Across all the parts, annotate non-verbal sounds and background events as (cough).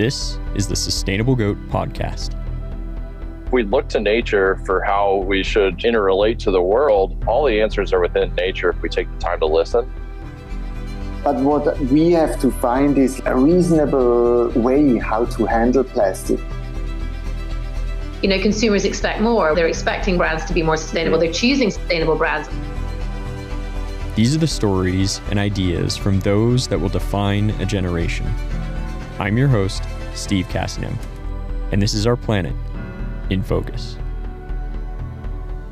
This is the Sustainable Goat Podcast. We look to nature for how we should interrelate to the world. All the answers are within nature if we take the time to listen. But what we have to find is a reasonable way how to handle plastic. You know, consumers expect more. They're expecting brands to be more sustainable. They're choosing sustainable brands. These are the stories and ideas from those that will define a generation. I'm your host, Steve Cassinim, and this is our planet in focus.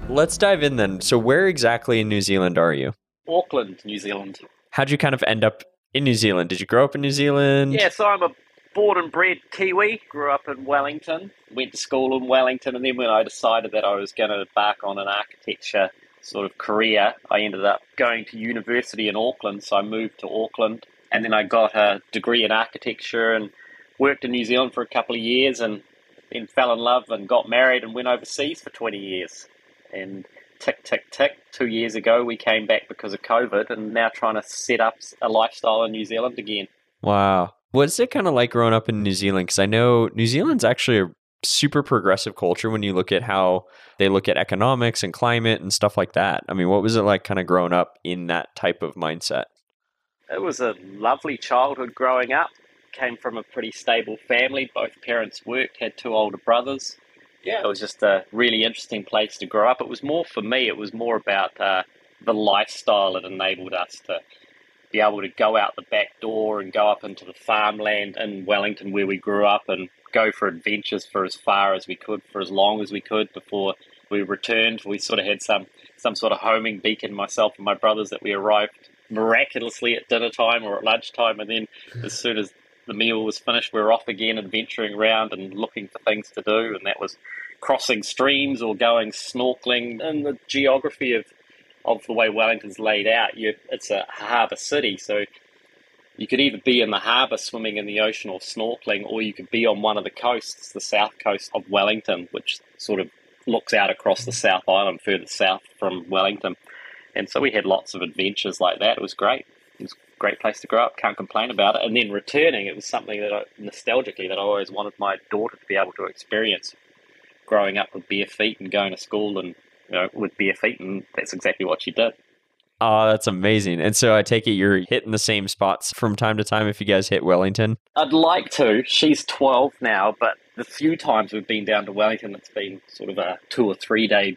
Let's dive in then. So, where exactly in New Zealand are you? Auckland, New Zealand. How'd you kind of end up in New Zealand? Did you grow up in New Zealand? Yeah, so I'm a born and bred Kiwi. Grew up in Wellington. Went to school in Wellington, and then when I decided that I was going to embark on an architecture sort of career, I ended up going to university in Auckland. So I moved to Auckland, and then I got a degree in architecture and worked in New Zealand for a couple of years, and then fell in love and got married and went overseas for 20 years. And tick, tick, tick. Two years ago, we came back because of COVID and now trying to set up a lifestyle in New Zealand again. Wow. What's it kind of like growing up in New Zealand? Because I know New Zealand's actually a super progressive culture when you look at how they look at economics and climate and stuff like that. I mean, what was it like kind of growing up in that type of mindset? It was a lovely childhood growing up. Came from a pretty stable family. Both parents worked, had two older brothers yeah, it was just a really interesting place to grow up. It was more for me, it was more about uh, the lifestyle it enabled us to be able to go out the back door and go up into the farmland in Wellington where we grew up and go for adventures for as far as we could, for as long as we could before we returned. We sort of had some some sort of homing beacon, myself and my brothers, that we arrived miraculously at dinner time or at lunchtime, and then as soon as the meal was finished, we were off again, adventuring around and looking for things to do. And that was crossing streams or going snorkeling. And the geography of of the way Wellington's laid out, you, it's a harbour city, so you could either be in the harbour swimming in the ocean or snorkeling, or you could be on one of the coasts, the south coast of Wellington, which sort of looks out across the South Island further south from Wellington. And so we had lots of adventures like that. It was great. It was great place to grow up. Can't complain about it. And then returning, it was something that I, nostalgically that I always wanted my daughter to be able to experience. Growing up with bare feet and going to school and you know with bare feet, and that's exactly what she did. Oh, that's amazing. And so I take it you're hitting the same spots from time to time if you guys hit Wellington? I'd like to. She's 12 now, but the few times we've been down to Wellington, it's been sort of a two or three day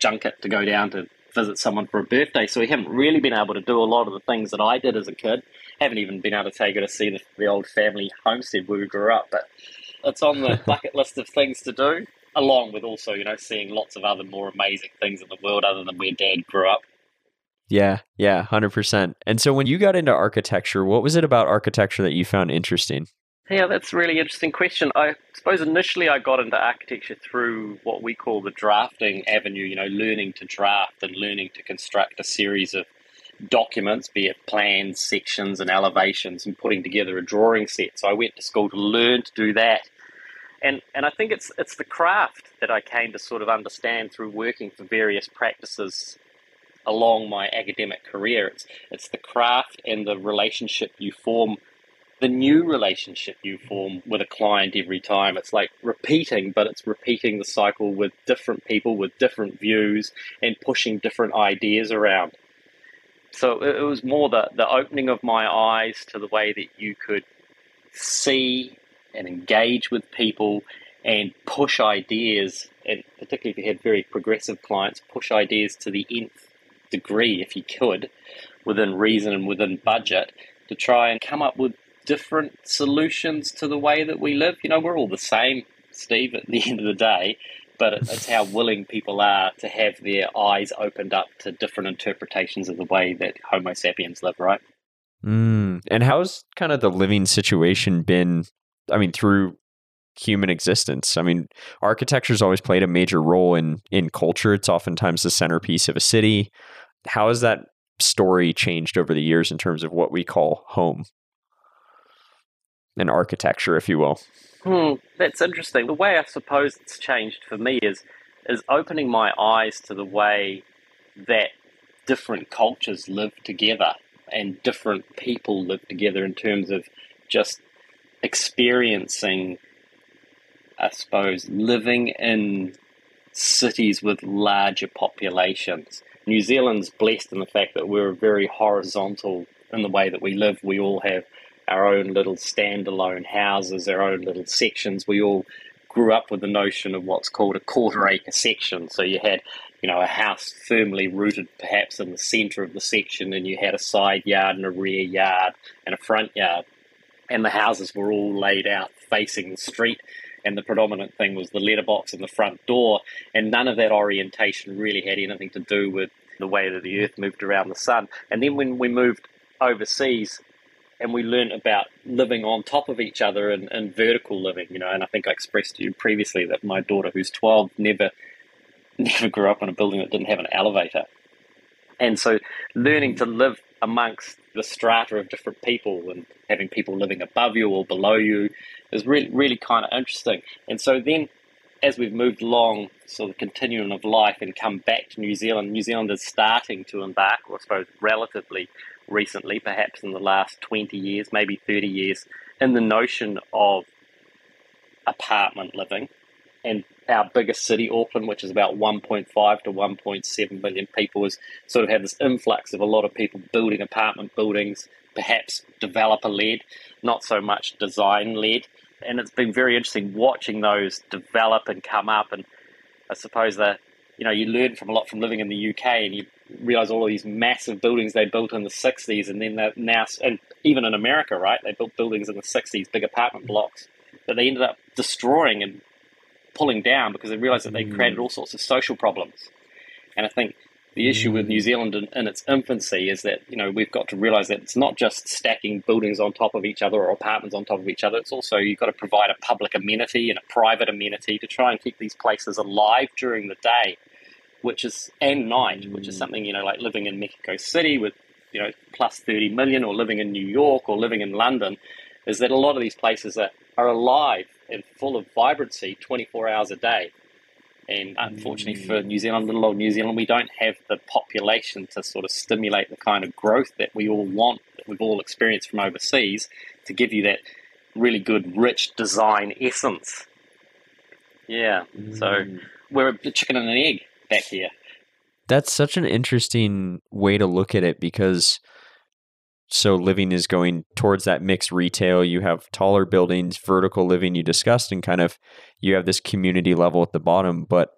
junket to go down to visit someone for a birthday, so we haven't really been able to do a lot of the things that I did as a kid. Haven't even been able to take her to see the, the old family homestead where we grew up, but it's on the (laughs) bucket list of things to do, along with also, you know, seeing lots of other more amazing things in the world other than where dad grew up. Yeah, yeah, 100%. And so when you got into architecture, what was it about architecture that you found interesting? Yeah, that's a really interesting question. I suppose initially I got into architecture through what we call the drafting avenue, you know, learning to draft and learning to construct a series of documents, be it plans, sections, and elevations, and putting together a drawing set. So I went to school to learn to do that. And, and I think it's it's the craft that I came to sort of understand through working for various practices along my academic career. It's it's the craft and the relationship you form the new relationship you form with a client every time. It's like repeating, but it's repeating the cycle with different people with different views and pushing different ideas around. So it was more the, the opening of my eyes to the way that you could see and engage with people and push ideas, and particularly if you had very progressive clients, push ideas to the nth degree, if you could, within reason and within budget, to try and come up with different solutions to the way that we live. You know, we're all the same, Steve, at the (laughs) end of the day, but it's how willing people are to have their eyes opened up to different interpretations of the way that Homo sapiens live, right? Mm. And how's kind of the living situation been? I mean, through human existence. I mean, architecture's always played a major role in in culture. It's oftentimes the centerpiece of a city. How has that story changed over the years in terms of what we call home? And architecture, if you will. Hmm, that's interesting. The way I suppose it's changed for me is is opening my eyes to the way that different cultures live together and different people live together in terms of just experiencing, I suppose, living in cities with larger populations. New Zealand's blessed in the fact that we're very horizontal in the way that we live. We all have our own little standalone houses, our own little sections. We all grew up with the notion of what's called a quarter acre section. So you had, you know, a house firmly rooted perhaps in the centre of the section, and you had a side yard and a rear yard and a front yard. And the houses were all laid out facing the street and the predominant thing was the letterbox and the front door, and none of that orientation really had anything to do with the way that the Earth moved around the sun. And then when we moved overseas, and we learned about living on top of each other and, and vertical living, you know. And I think I expressed to you previously that my daughter, who's twelve, never (laughs) never grew up in a building that didn't have an elevator, and so learning to live amongst the strata of different people and having people living above you or below you is really really kind of interesting. And so then as we've moved along sort of continuum of life and come back to New Zealand, New Zealand is starting to embark, or I suppose relatively recently, perhaps in the last 20 years, maybe 30 years, in the notion of apartment living. And our biggest city, Auckland, which is about 1.5 to 1.7 million people, has sort of had this influx of a lot of people building apartment buildings, perhaps developer led, not so much design led. And it's been very interesting watching those develop and come up. And I suppose that, you know, you learn from a lot from living in the UK and you realize all of these massive buildings they built in the 60s and then they're now, and even in America, right? They built buildings in the 60s, big apartment blocks that they ended up destroying and pulling down because they realized that they mm. created all sorts of social problems. And I think the issue with New Zealand in, in, its infancy is that you know we've got to realize that it's not just stacking buildings on top of each other or apartments on top of each other. It's also you've got to provide a public amenity and a private amenity to try and keep these places alive during the day, which is and night, which is mm. something you know like living in Mexico City with you know plus thirty million, or living in New York, or living in London, is that a lot of these places are, are alive and full of vibrancy 24 hours a day. And unfortunately for New Zealand, little old New Zealand, we don't have the population to sort of stimulate the kind of growth that we all want, that we've all experienced from overseas, to give you that really good, rich design essence. Yeah, so mm. we're a chicken and an egg back here. That's such an interesting way to look at it because so living is going towards that mixed retail. You have taller buildings, vertical living you discussed, and kind of you have this community level at the bottom. But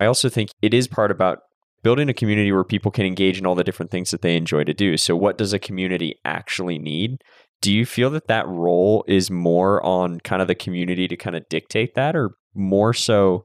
I also think it is part about building a community where people can engage in all the different things that they enjoy to do. So, what does a community actually need? Do you feel that that role is more on kind of the community to kind of dictate that, or more so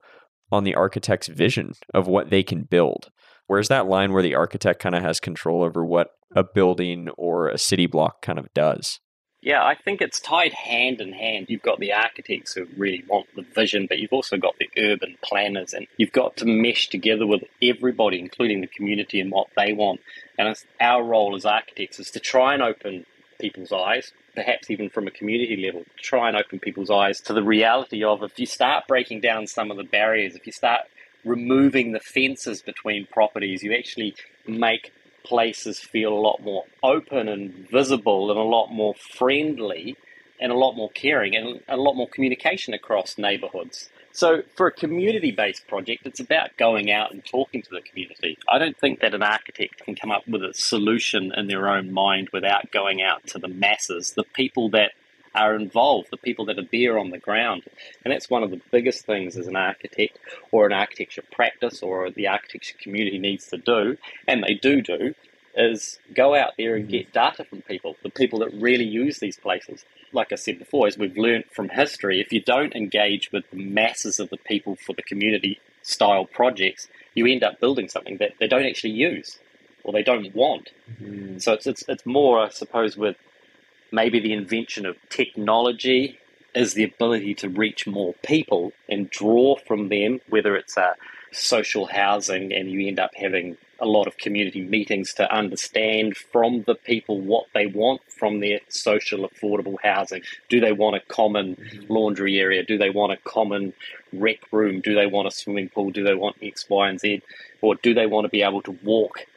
on the architect's vision of what they can build? Where's that line where the architect kind of has control over what a building or a city block kind of does? Yeah, I think it's tied hand in hand. You've got the architects who really want the vision, but you've also got the urban planners, and you've got to mesh together with everybody, including the community, and what they want. And our role as architects is to try and open people's eyes, perhaps even from a community level, to try and open people's eyes to the reality of if you start breaking down some of the barriers, if you start removing the fences between properties, you actually make places feel a lot more open and visible and a lot more friendly and a lot more caring and a lot more communication across neighborhoods. So, for a community based project, it's about going out and talking to the community. I don't think that an architect can come up with a solution in their own mind without going out to the masses, the people that are involved, the people that are there on the ground. And that's one of the biggest things as an architect or an architecture practice or the architecture community needs to do, and they do do, is go out there and get data from people, the people that really use these places. Like I said before, as we've learned from history, if you don't engage with the masses of the people for the community style projects, you end up building something that they don't actually use or they don't want. Mm. So it's, it's, it's more, I suppose, with maybe the invention of technology is the ability to reach more people and draw from them, whether it's a social housing and you end up having a lot of community meetings to understand from the people what they want from their social affordable housing. Do they want a common mm-hmm. laundry area? Do they want a common rec room? Do they want a swimming pool? Do they want X, Y, and Z? Or do they want to be able to walk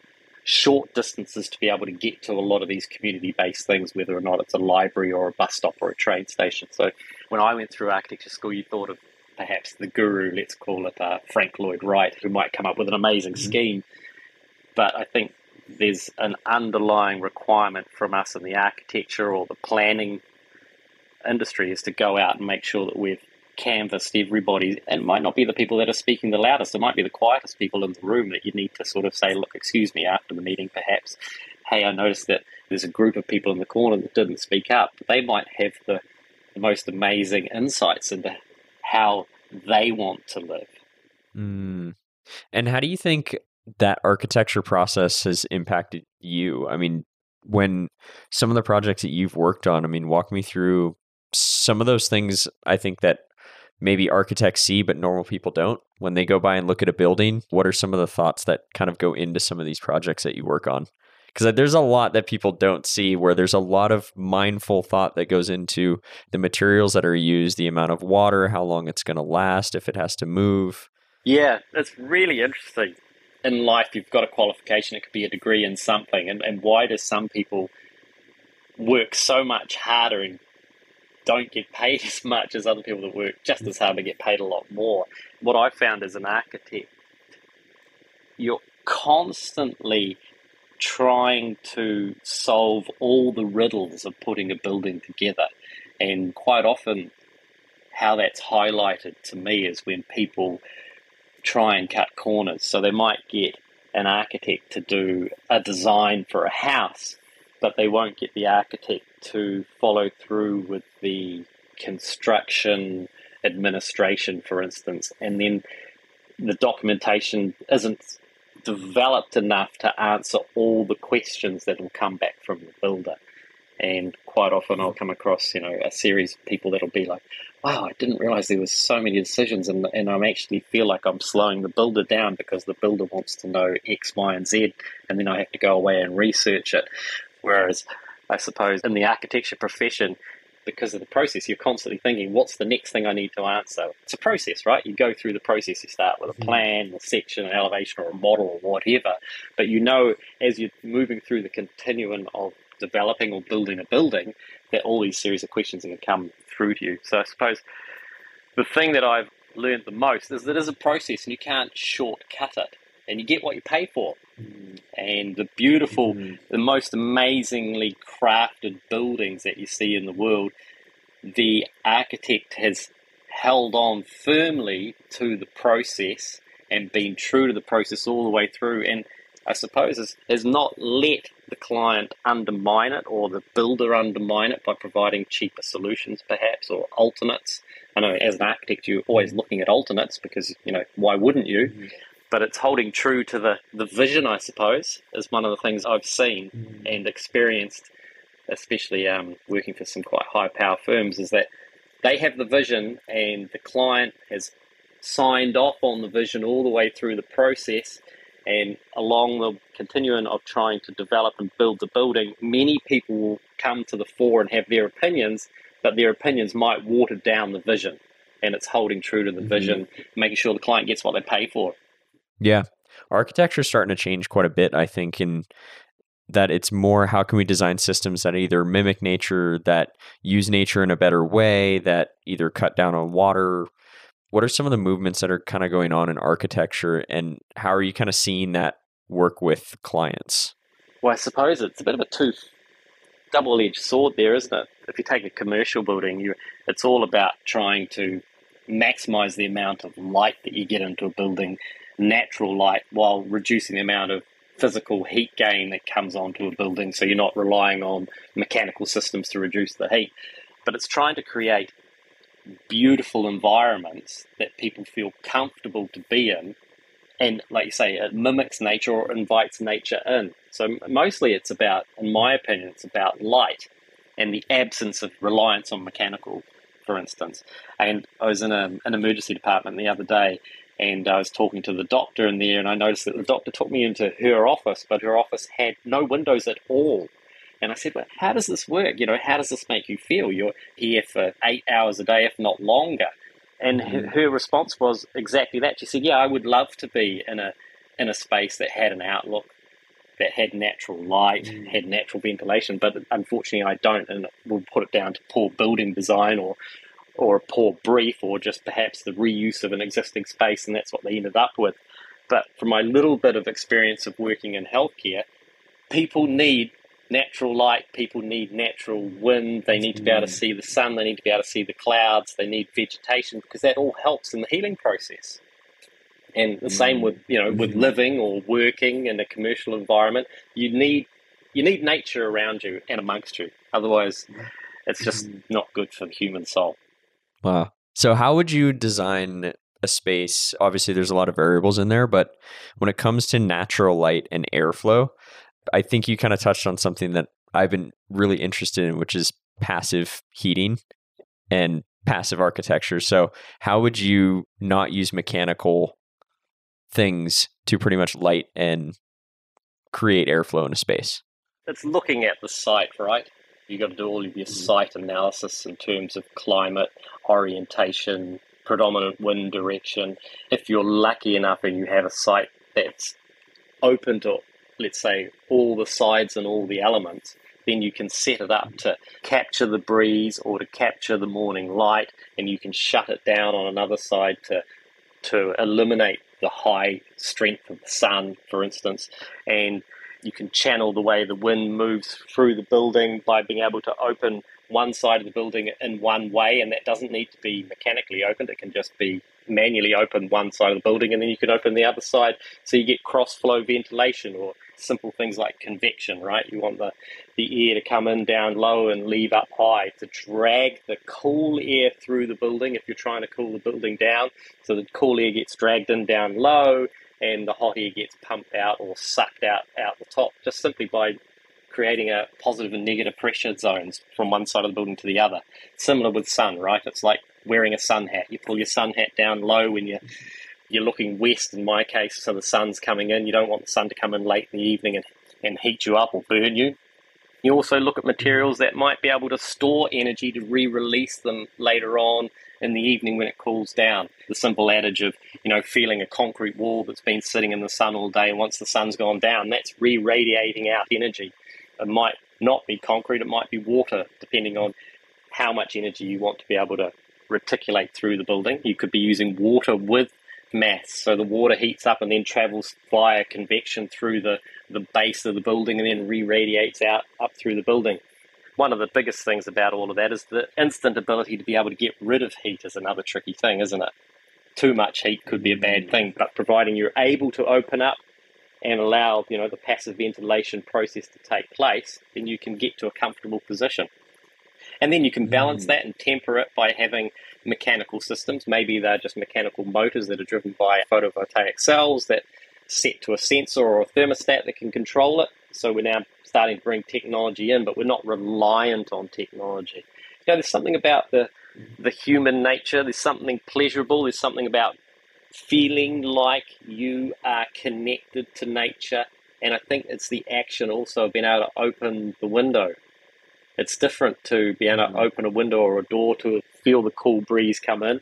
short distances to be able to get to a lot of these community based things, whether or not it's a library or a bus stop or a train station. So when I went through architecture school, you thought of perhaps the guru, let's call it uh, Frank Lloyd Wright, who might come up with an amazing mm-hmm. scheme. But I think there's an underlying requirement from us in the architecture or the planning industry is to go out and make sure that we've canvassed everybody. And might not be the people that are speaking the loudest, it might be the quietest people in the room that you need to sort of say, look, excuse me, after the meeting, perhaps, hey, I noticed that there's a group of people in the corner that didn't speak up. They might have the, the most amazing insights into how they want to live. Mm. And how do you think that architecture process has impacted you? I mean, when some of the projects that you've worked on, I mean, walk me through some of those things I think that maybe architects see but normal people don't. When they go by and look at a building what are some of the thoughts that kind of go into some of these projects that you work on? Because uh, there's a lot that people don't see where there's a lot of mindful thought that goes into the materials that are used the amount of water how long it's going to last if it has to move. Yeah it's really interesting. In life you've got a qualification. It could be a degree in something and, and why do some people work so much harder and don't get paid (laughs) as much as other people that work just as hard but get paid a lot more. What I found as an architect, you're constantly trying to solve all the riddles of putting a building together. And quite often, how that's highlighted to me is when people try and cut corners. So they might get an architect to do a design for a house but they won't get the architect to follow through with the construction administration, for instance, and then the documentation isn't developed enough to answer all the questions that will come back from the builder. And quite often I'll come across, you know, a series of people that'll be like, wow, I didn't realize there was so many decisions and, and I'm actually feel like I'm slowing the builder down because the builder wants to know X, Y, and Z and then I have to go away and research it. Whereas I suppose in the architecture profession, because of the process, you're constantly thinking, what's the next thing I need to answer? It's a process, right? You go through the process. You start with a mm-hmm. plan, a section, an elevation, or a model, or whatever. But you know, as you're moving through the continuum of developing or building a building, that all these series of questions are going to come through to you. So I suppose the thing that I've learned the most is that it is a process and you can't shortcut it and you get what you pay for. Mm. And the beautiful, mm. the most amazingly crafted buildings that you see in the world, the architect has held on firmly to the process and been true to the process all the way through. And I suppose has, has not let the client undermine it or the builder undermine it by providing cheaper solutions, perhaps, or alternates. I know as an architect, you're always looking at alternates because, you know, why wouldn't you? Mm-hmm but it's holding true to the, the vision, I suppose, is one of the things I've seen mm. and experienced, especially um, working for some quite high power firms, is that they have the vision and the client has signed off on the vision all the way through the process. And along the continuum of trying to develop and build the building, many people will come to the fore and have their opinions, but their opinions might water down the vision. And it's holding true to the mm-hmm. vision, making sure the client gets what they pay for. Yeah. Architecture is starting to change quite a bit, I think, in that it's more how can we design systems that either mimic nature, that use nature in a better way, that either cut down on water. What are some of the movements that are kind of going on in architecture, and how are you kind of seeing that work with clients? Well, I suppose it's a bit of a two double-edged sword there, isn't it? If you take a commercial building, you it's all about trying to maximize the amount of light that you get into a building natural light while reducing the amount of physical heat gain that comes onto a building. So you're not relying on mechanical systems to reduce the heat, but it's trying to create beautiful environments that people feel comfortable to be in. And like you say, it mimics nature or invites nature in. So mostly it's about, in my opinion, it's about light and the absence of reliance on mechanical, for instance. And I was in a, an emergency department the other day and I was talking to the doctor in there, and I noticed that the doctor took me into her office, but her office had no windows at all. And I said, "Well, how does this work? You know, how does this make you feel? You're here for eight hours a day, if not longer." And her, mm-hmm. her response was exactly that. She said, "Yeah, I would love to be in a in a space that had an outlook that had natural light, mm. had natural ventilation, but unfortunately I don't, and we'll put it down to poor building design or or a poor brief or just perhaps the reuse of an existing space, and that's what they ended up with. But from my little bit of experience of working in healthcare, people need natural light, people need natural wind, they need to be able to mm. see the sun, they need to be able to see the clouds, they need vegetation because that all helps in the healing process. And the same mm. with you know with living or working in a commercial environment, you need you need nature around you and amongst you. Otherwise, it's just mm. not good for the human soul. Wow. So how would you design a space? Obviously, there's a lot of variables in there, but when it comes to natural light and airflow, I think you kind of touched on something that I've been really interested in, which is passive heating and passive architecture. So, how would you not use mechanical things to pretty much light and create airflow in a space? It's looking at the site, right? You've got to do all of your site analysis in terms of climate, orientation, predominant wind direction. If you're lucky enough and you have a site that's open to let's say, all the sides and all the elements, then you can set it up to capture the breeze or to capture the morning light, and you can shut it down on another side to to eliminate the high strength of the sun, for instance, and you can channel the way the wind moves through the building by being able to open one side of the building in one way, and that doesn't need to be mechanically opened. It can just be manually open one side of the building, and then you can open the other side, so you get cross flow ventilation or simple things like convection, right? You want the, the air to come in down low and leave up high to drag the cool air through the building if you're trying to cool the building down. So the cool air gets dragged in down low and the hot air gets pumped out or sucked out out the top just simply by creating a positive and negative pressure zones from one side of the building to the other. Similar with sun, right? It's like wearing a sun hat. You pull your sun hat down low when you're you're looking west in my case, so the sun's coming in. You don't want the sun to come in late in the evening and, and heat you up or burn you. You also look at materials that might be able to store energy to re release them later on in the evening when it cools down. The simple adage of, you know, feeling a concrete wall that's been sitting in the sun all day, and once the sun's gone down, that's re radiating out energy. It might not be concrete, it might be water, depending on how much energy you want to be able to reticulate through the building. You could be using water with mass. So the water heats up and then travels via convection through the, the base of the building and then re radiates out up through the building. One of the biggest things about all of that is the instant ability to be able to get rid of heat is another tricky thing, isn't it? Too much heat could be a bad thing, but providing you're able to open up and allow you know the passive ventilation process to take place, then you can get to a comfortable position. And then you can balance mm. that and temper it by having mechanical systems. Maybe they're just mechanical motors that are driven by photovoltaic cells that set to a sensor or a thermostat that can control it. So we're now starting to bring technology in, but we're not reliant on technology. You know, there's something about the the human nature. There's something pleasurable. There's something about feeling like you are connected to nature. And I think it's the action also of being able to open the window it's different to be able to mm. open a window or a door to feel the cool breeze come in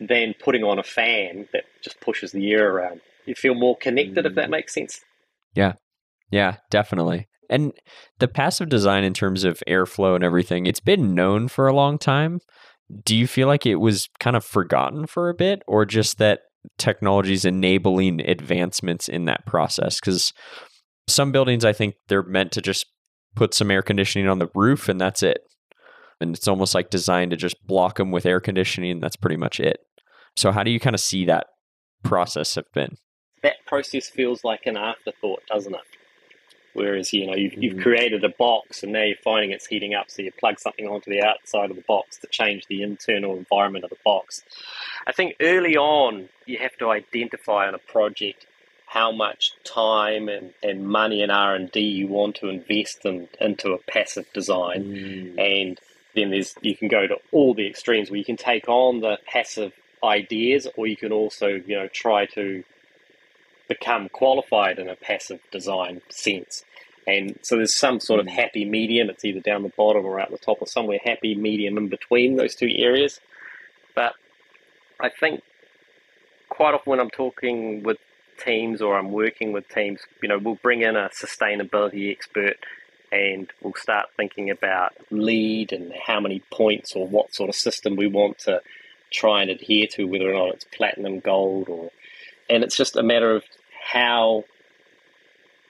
than putting on a fan that just pushes the air around. You feel more connected, if that mm. makes sense. Yeah. Yeah, definitely. And the passive design in terms of airflow and everything, it's been known for a long time. Do you feel like it was kind of forgotten for a bit or just that technology is enabling advancements in that process? Because some buildings, I think they're meant to just put some air conditioning on the roof and that's it. And it's almost like designed to just block them with air conditioning. that's pretty much it. So, how do you kind of see that process have been? That process feels like an afterthought, doesn't it? Whereas, you know, you've, you've mm. created a box and now you're finding it's heating up, so you plug something onto the outside of the box to change the internal environment of the box. I think early on, you have to identify on a project how much time and, and money and R&D you want to invest in, into a passive design. Mm. And then there's you can go to all the extremes where you can take on the passive ideas or you can also, you know, try to become qualified in a passive design sense. And so there's some sort of mm. happy medium. It's either down the bottom or out the top or somewhere happy medium in between those two areas. But I think quite often when I'm talking with teams or I'm working with teams, you know, we'll bring in a sustainability expert and we'll start thinking about LEED and how many points or what sort of system we want to try and adhere to, whether or not it's platinum, gold, or and it's just a matter of how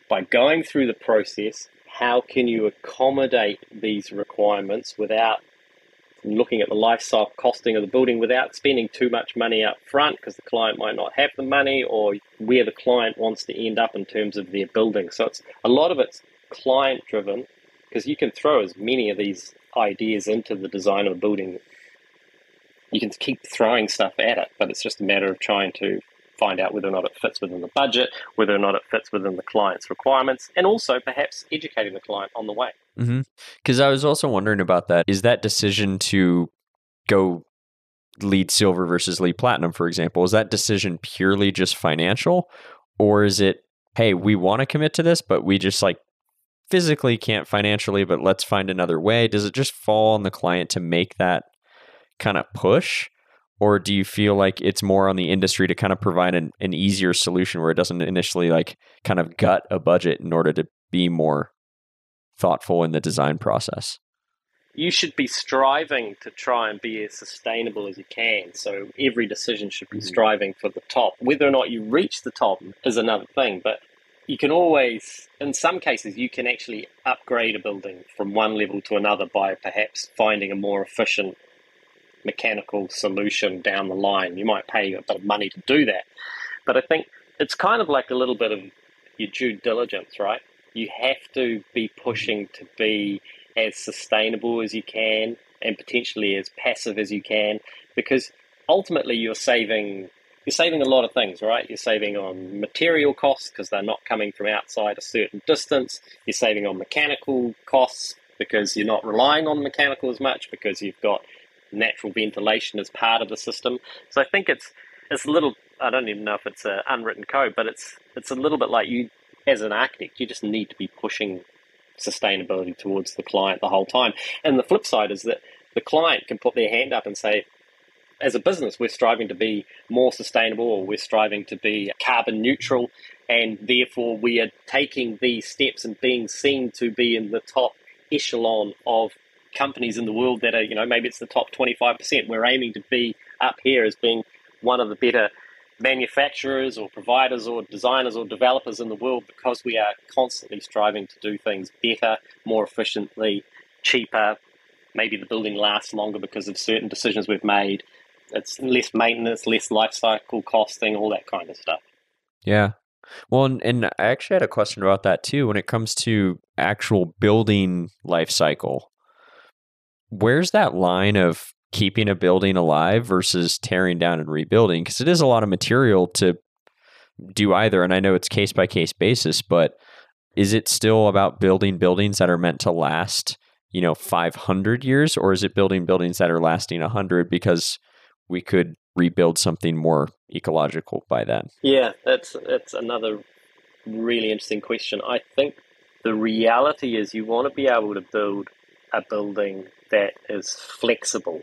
by going through the process, how can you accommodate these requirements without looking at the life cycle costing of the building without spending too much money up front because the client might not have the money or where the client wants to end up in terms of their building. So it's a lot of it's client driven because you can throw as many of these ideas into the design of a building. You can keep throwing stuff at it, but it's just a matter of trying to find out whether or not it fits within the budget, whether or not it fits within the client's requirements, and also perhaps educating the client on the way. Because mm-hmm. I was also wondering about that. Is that decision to go LEED silver versus LEED platinum, for example, is that decision purely just financial? Or is it, hey, we want to commit to this, but we just like physically can't financially, but let's find another way? Does it just fall on the client to make that kind of push? Or do you feel like it's more on the industry to kind of provide an, an easier solution where it doesn't initially like kind of gut a budget in order to be more thoughtful in the design process you should be striving to try and be as sustainable as you can so every decision should be mm-hmm. striving for the top whether or not you reach the top is another thing but you can always in some cases you can actually upgrade a building from one level to another by perhaps finding a more efficient mechanical solution down the line. You might pay a bit of money to do that. But I think it's kind of like a little bit of your due diligence, right? You have to be pushing to be as sustainable as you can and potentially as passive as you can because ultimately you're saving you're saving a lot of things, right? You're saving on material costs because they're not coming from outside a certain distance. You're saving on mechanical costs because you're not relying on mechanical as much because you've got natural ventilation as part of the system. So I think it's it's a little. I don't even know if it's an unwritten code, but it's it's a little bit like you as an architect, you just need to be pushing sustainability towards the client the whole time. And the flip side is that the client can put their hand up and say, as a business, we're striving to be more sustainable or we're striving to be carbon neutral, and therefore we are taking these steps and being seen to be in the top echelon of companies in the world that are, you know, maybe it's the top 25%. We're aiming to be up here as being one of the better manufacturers or providers or designers or developers in the world because we are constantly striving to do things better, more efficiently, cheaper. Maybe the building lasts longer because of certain decisions we've made. It's less maintenance, less life cycle costing, all that kind of stuff. Yeah. Well, and, and I actually had a question about that too when it comes to actual building life cycle where's that line of keeping a building alive versus tearing down and rebuilding? Because it is a lot of material to do either. And I know it's case by case basis, but is it still about building buildings that are meant to last, you know, 500 years, or is it building buildings that are lasting 100 because we could rebuild something more ecological by then? Yeah, that's that's another really interesting question. I think the reality is you want to be able to build a building that is flexible,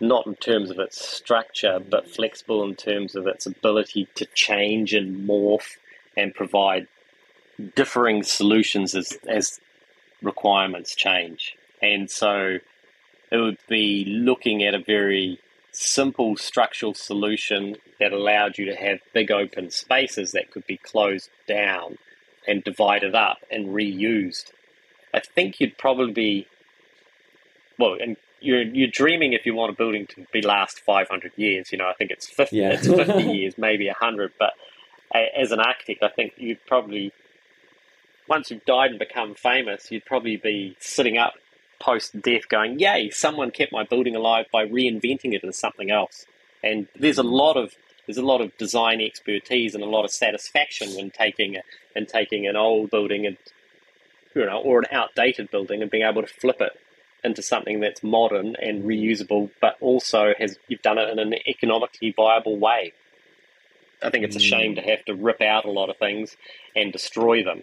not in terms of its structure, but flexible in terms of its ability to change and morph and provide differing solutions as, as requirements change. And so it would be looking at a very simple structural solution that allowed you to have big open spaces that could be closed down and divided up and reused. I think you'd probably be well, and you're you're dreaming if you want a building to be last 500 years. You know, I think it's 50, yeah. it's 50 (laughs) years, maybe 100. But as an architect, I think you'd probably once you've died and become famous, you'd probably be sitting up post death, going, "Yay! Someone kept my building alive by reinventing it as something else." And there's a lot of there's a lot of design expertise and a lot of satisfaction when taking a, and taking an old building and you know or an outdated building and being able to flip it into something that's modern and reusable, but also has you've done it in an economically viable way. I think it's a shame to mm. have to rip out a lot of things and destroy them.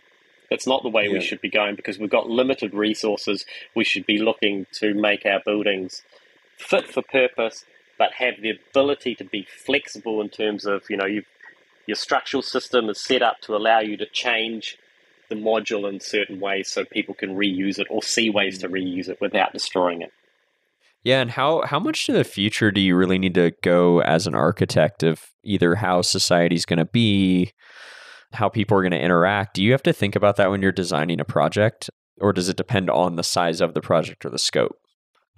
That's not the way yeah. we should be going because we've got limited resources. We should be looking to make our buildings fit for purpose, but have the ability to be flexible in terms of you know you your structural system is set up to allow you to change the module in certain ways so people can reuse it or see ways to reuse it without destroying it. Yeah, and how how much to the future do you really need to go as an architect of either how society's going to be, how people are going to interact? Do you have to think about that when you're designing a project, or does it depend on the size of the project or the scope,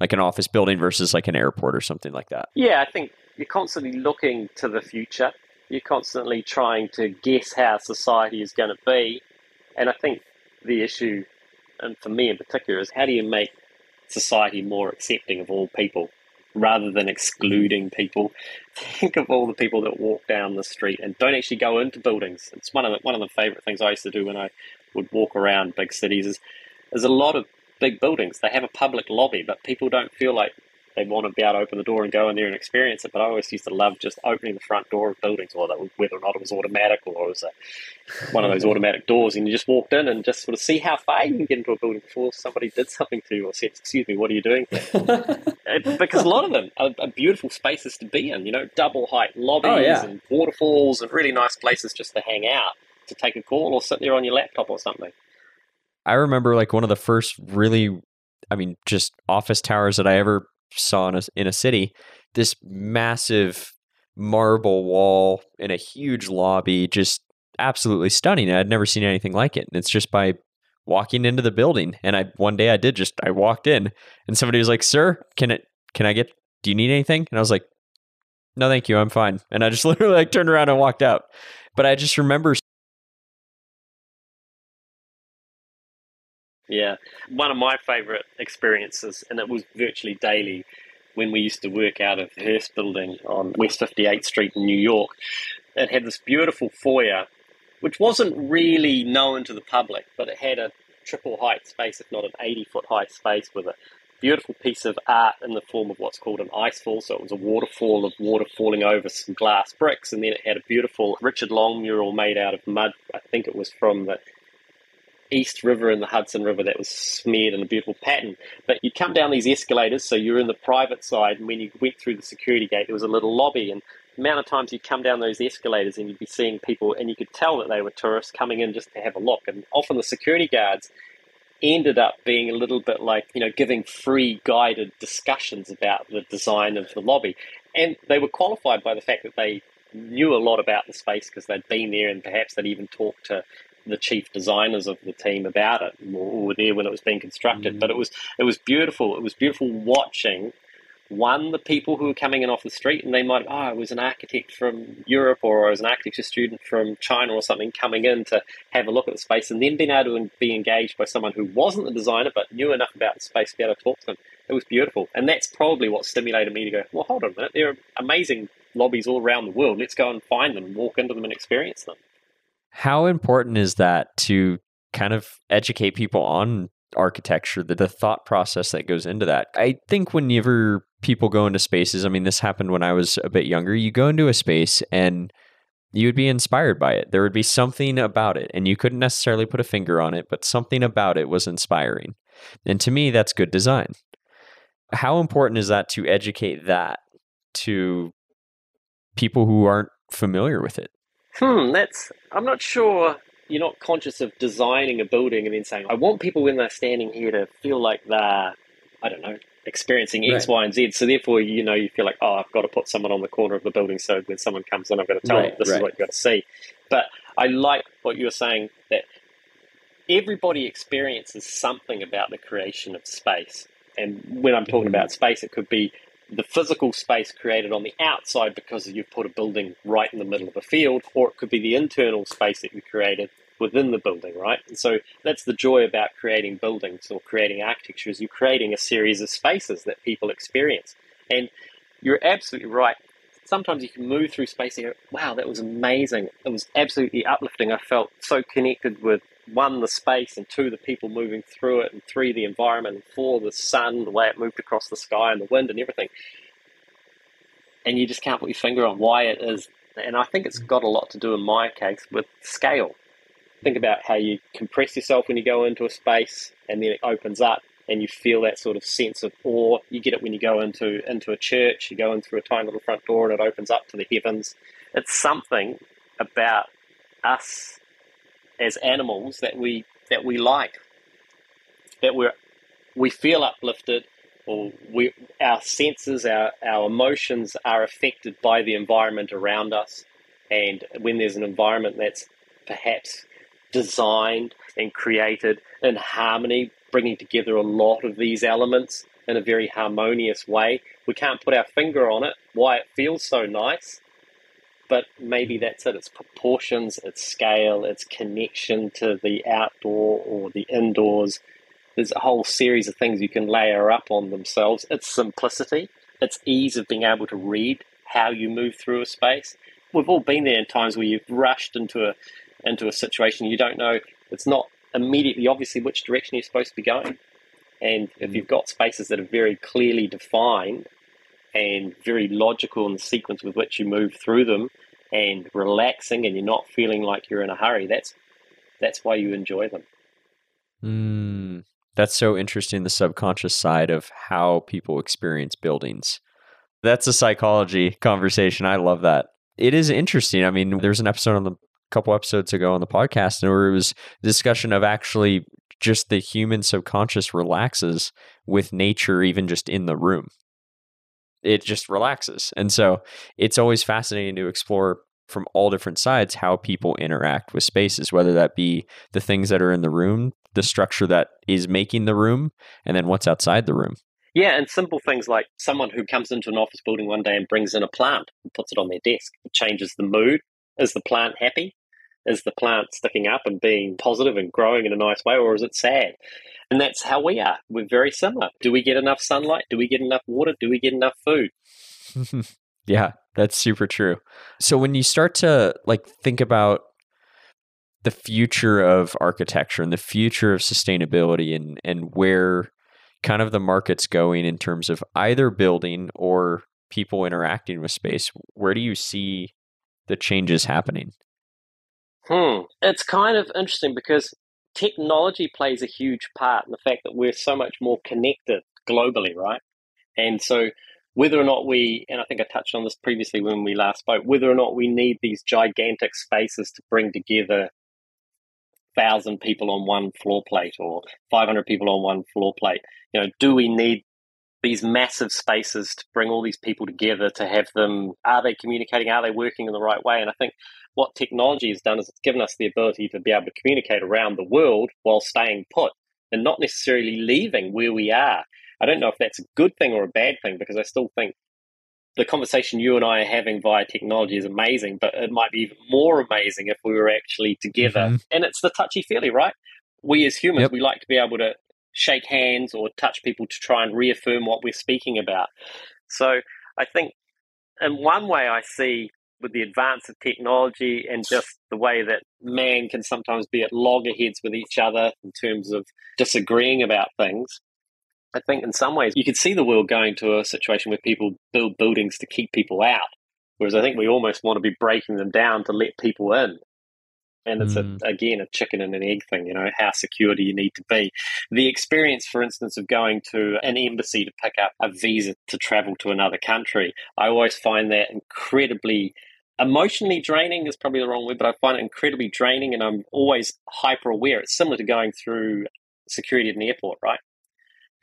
like an office building versus like an airport or something like that? Yeah, I think you're constantly looking to the future. You're constantly trying to guess how society is going to be, and I think the issue, and for me in particular, is how do you make society more accepting of all people rather than excluding people. (laughs) Think of all the people that walk down the street and don't actually go into buildings. It's one of the, one of the favorite things I used to do when I would walk around big cities. Is there's a lot of big buildings. They have a public lobby, but people don't feel like they want to be able to open the door and go in there and experience it. But I always used to love just opening the front door of buildings, or that, whether or not it was automatic or it was a, one of those (laughs) automatic doors, and you just walked in and just sort of see how far you can get into a building before somebody did something to you or said, "Excuse me, what are you doing?" (laughs) Uh, because a lot of them are, are, beautiful spaces to be in. You know, double height lobbies oh, yeah. and waterfalls and really nice places just to hang out, to take a call or sit there on your laptop or something. I remember like one of the first really I mean, just office towers that I ever saw in a, in a city, this massive marble wall in a huge lobby, just absolutely stunning. I'd never seen anything like it. And it's just by walking into the building. And I one day I did just I walked in and somebody was like, Sir, can it can I get do you need anything? And I was like, No, thank you, I'm fine. And I just (laughs) literally like turned around and walked out. But I just remember Yeah. One of my favorite experiences, and it was virtually daily when we used to work out of the Hearst building on West 58th Street in New York. It had this beautiful foyer, which wasn't really known to the public, but it had a triple height space, if not an 80 foot high space, with a beautiful piece of art in the form of what's called an icefall. So it was a waterfall of water falling over some glass bricks, and then it had a beautiful Richard Long mural made out of mud. I think it was from the East River and the Hudson River that was smeared in a beautiful pattern. But you'd come down these escalators, so you're in the private side, and when you went through the security gate, there was a little lobby. And the amount of times you'd come down those escalators and you'd be seeing people, and you could tell that they were tourists coming in just to have a look. And often the security guards ended up being a little bit like, you know, giving free guided discussions about the design of the lobby. And they were qualified by the fact that they knew a lot about the space because they'd been there and perhaps they'd even talked to the chief designers of the team about it or were there when it was being constructed. Mm. But it was it was beautiful. It was beautiful watching one the people who were coming in off the street and they might oh I was an architect from Europe or I was an architecture student from China or something coming in to have a look at the space and then being able to be engaged by someone who wasn't the designer but knew enough about the space to be able to talk to them. It was beautiful. And that's probably what stimulated me to go, well hold on a minute, there are amazing lobbies all around the world. Let's go and find them, walk into them and experience them. How important is that to kind of educate people on architecture, the, the thought process that goes into that? I think whenever people go into spaces, I mean, this happened when I was a bit younger, you go into a space and you would be inspired by it. There would be something about it, and you couldn't necessarily put a finger on it, but something about it was inspiring. And to me, that's good design. How important is that to educate that to people who aren't familiar with it? Hmm, that's. I'm not sure you're not conscious of designing a building and then saying, I want people when they're standing here to feel like they're, I don't know, experiencing X, right. Y, and Z. So therefore, you know, you feel like, oh, I've got to put someone on the corner of the building so when someone comes in, I've got to tell right, them this right. is what you've got to see. But I like what you were saying that everybody experiences something about the creation of space. And when I'm talking mm-hmm. about space, it could be the physical space created on the outside because you've put a building right in the middle of a field, or it could be the internal space that you created within the building, right? And so that's the joy about creating buildings or creating architecture is you're creating a series of spaces that people experience. And you're absolutely right. Sometimes you can move through space and go, wow, that was amazing. It was absolutely uplifting. I felt so connected with one, the space, and two, the people moving through it, and three, the environment, and four, the sun, the way it moved across the sky, and the wind, and everything. And you just can't put your finger on why it is. And I think it's mm. got a lot to do, in my case, with scale. Think about how you compress yourself when you go into a space, and then it opens up, and you feel that sort of sense of awe. You get it when you go into into a church. You go in through a tiny little front door, and it opens up to the heavens. It's something about us as animals that we that we like, that we we feel uplifted, or we our senses, our our emotions are affected by the environment around us, and when there's an environment that's perhaps designed and created in harmony, bringing together a lot of these elements in a very harmonious way. We can't put our finger on it, why it feels so nice, but maybe that's it. It's proportions, its scale, its connection to the outdoor or the indoors. There's a whole series of things you can layer up on themselves. It's simplicity, it's ease of being able to read how you move through a space. We've all been there in times where you've rushed into a into a situation you don't know. It's not immediately obviously which direction you're supposed to be going. And if mm. you've got spaces that are very clearly defined and very logical in the sequence with which you move through them and relaxing and you're not feeling like you're in a hurry, that's that's why you enjoy them. Mm, that's so interesting the subconscious side of how people experience buildings. That's a psychology conversation. I love that. It is interesting. I mean, there's an episode on the couple episodes ago on the podcast where it was discussion of actually just the human subconscious relaxes with nature even just in the room it just relaxes and so it's always fascinating to explore from all different sides how people interact with spaces whether that be the things that are in the room the structure that is making the room and then what's outside the room yeah, and simple things like someone who comes into an office building one day and brings in a plant and puts it on their desk. It changes the mood. Is the plant happy? Is the plant sticking up and being positive and growing in a nice way, or is it sad? And that's how we are. We're very similar. Do we get enough sunlight? Do we get enough water? Do we get enough food? (laughs) yeah, that's super true. So when you start to like think about the future of architecture and the future of sustainability and and where kind of the market's going in terms of either building or people interacting with space, where do you see the changes happening? Hmm. It's kind of interesting because technology plays a huge part in the fact that we're so much more connected globally, right? And so whether or not we, and I think I touched on this previously when we last spoke, whether or not we need these gigantic spaces to bring together thousand people on one floor plate or 500 people on one floor plate, you know, do we need these massive spaces to bring all these people together to have them are they communicating are they working in the right way and i think what technology has done is it's given us the ability to be able to communicate around the world while staying put and not necessarily leaving where we are i don't know if that's a good thing or a bad thing because i still think the conversation you and I are having via technology is amazing, but it might be even more amazing if we were actually together. Mm-hmm. And it's the touchy feely, right? We as humans, yep. we like to be able to shake hands or touch people to try and reaffirm what we're speaking about. So I think, in one way, I see with the advance of technology and just the way that man can sometimes be at loggerheads with each other in terms of disagreeing about things. I think in some ways you could see the world going to a situation where people build buildings to keep people out. Whereas I think we almost want to be breaking them down to let people in. And it's mm. a, again a chicken and an egg thing, you know, how secure do you need to be? The experience, for instance, of going to an embassy to pick up a visa to travel to another country, I always find that incredibly emotionally draining is probably the wrong word, but I find it incredibly draining and I'm always hyper aware. It's similar to going through security at an airport, right?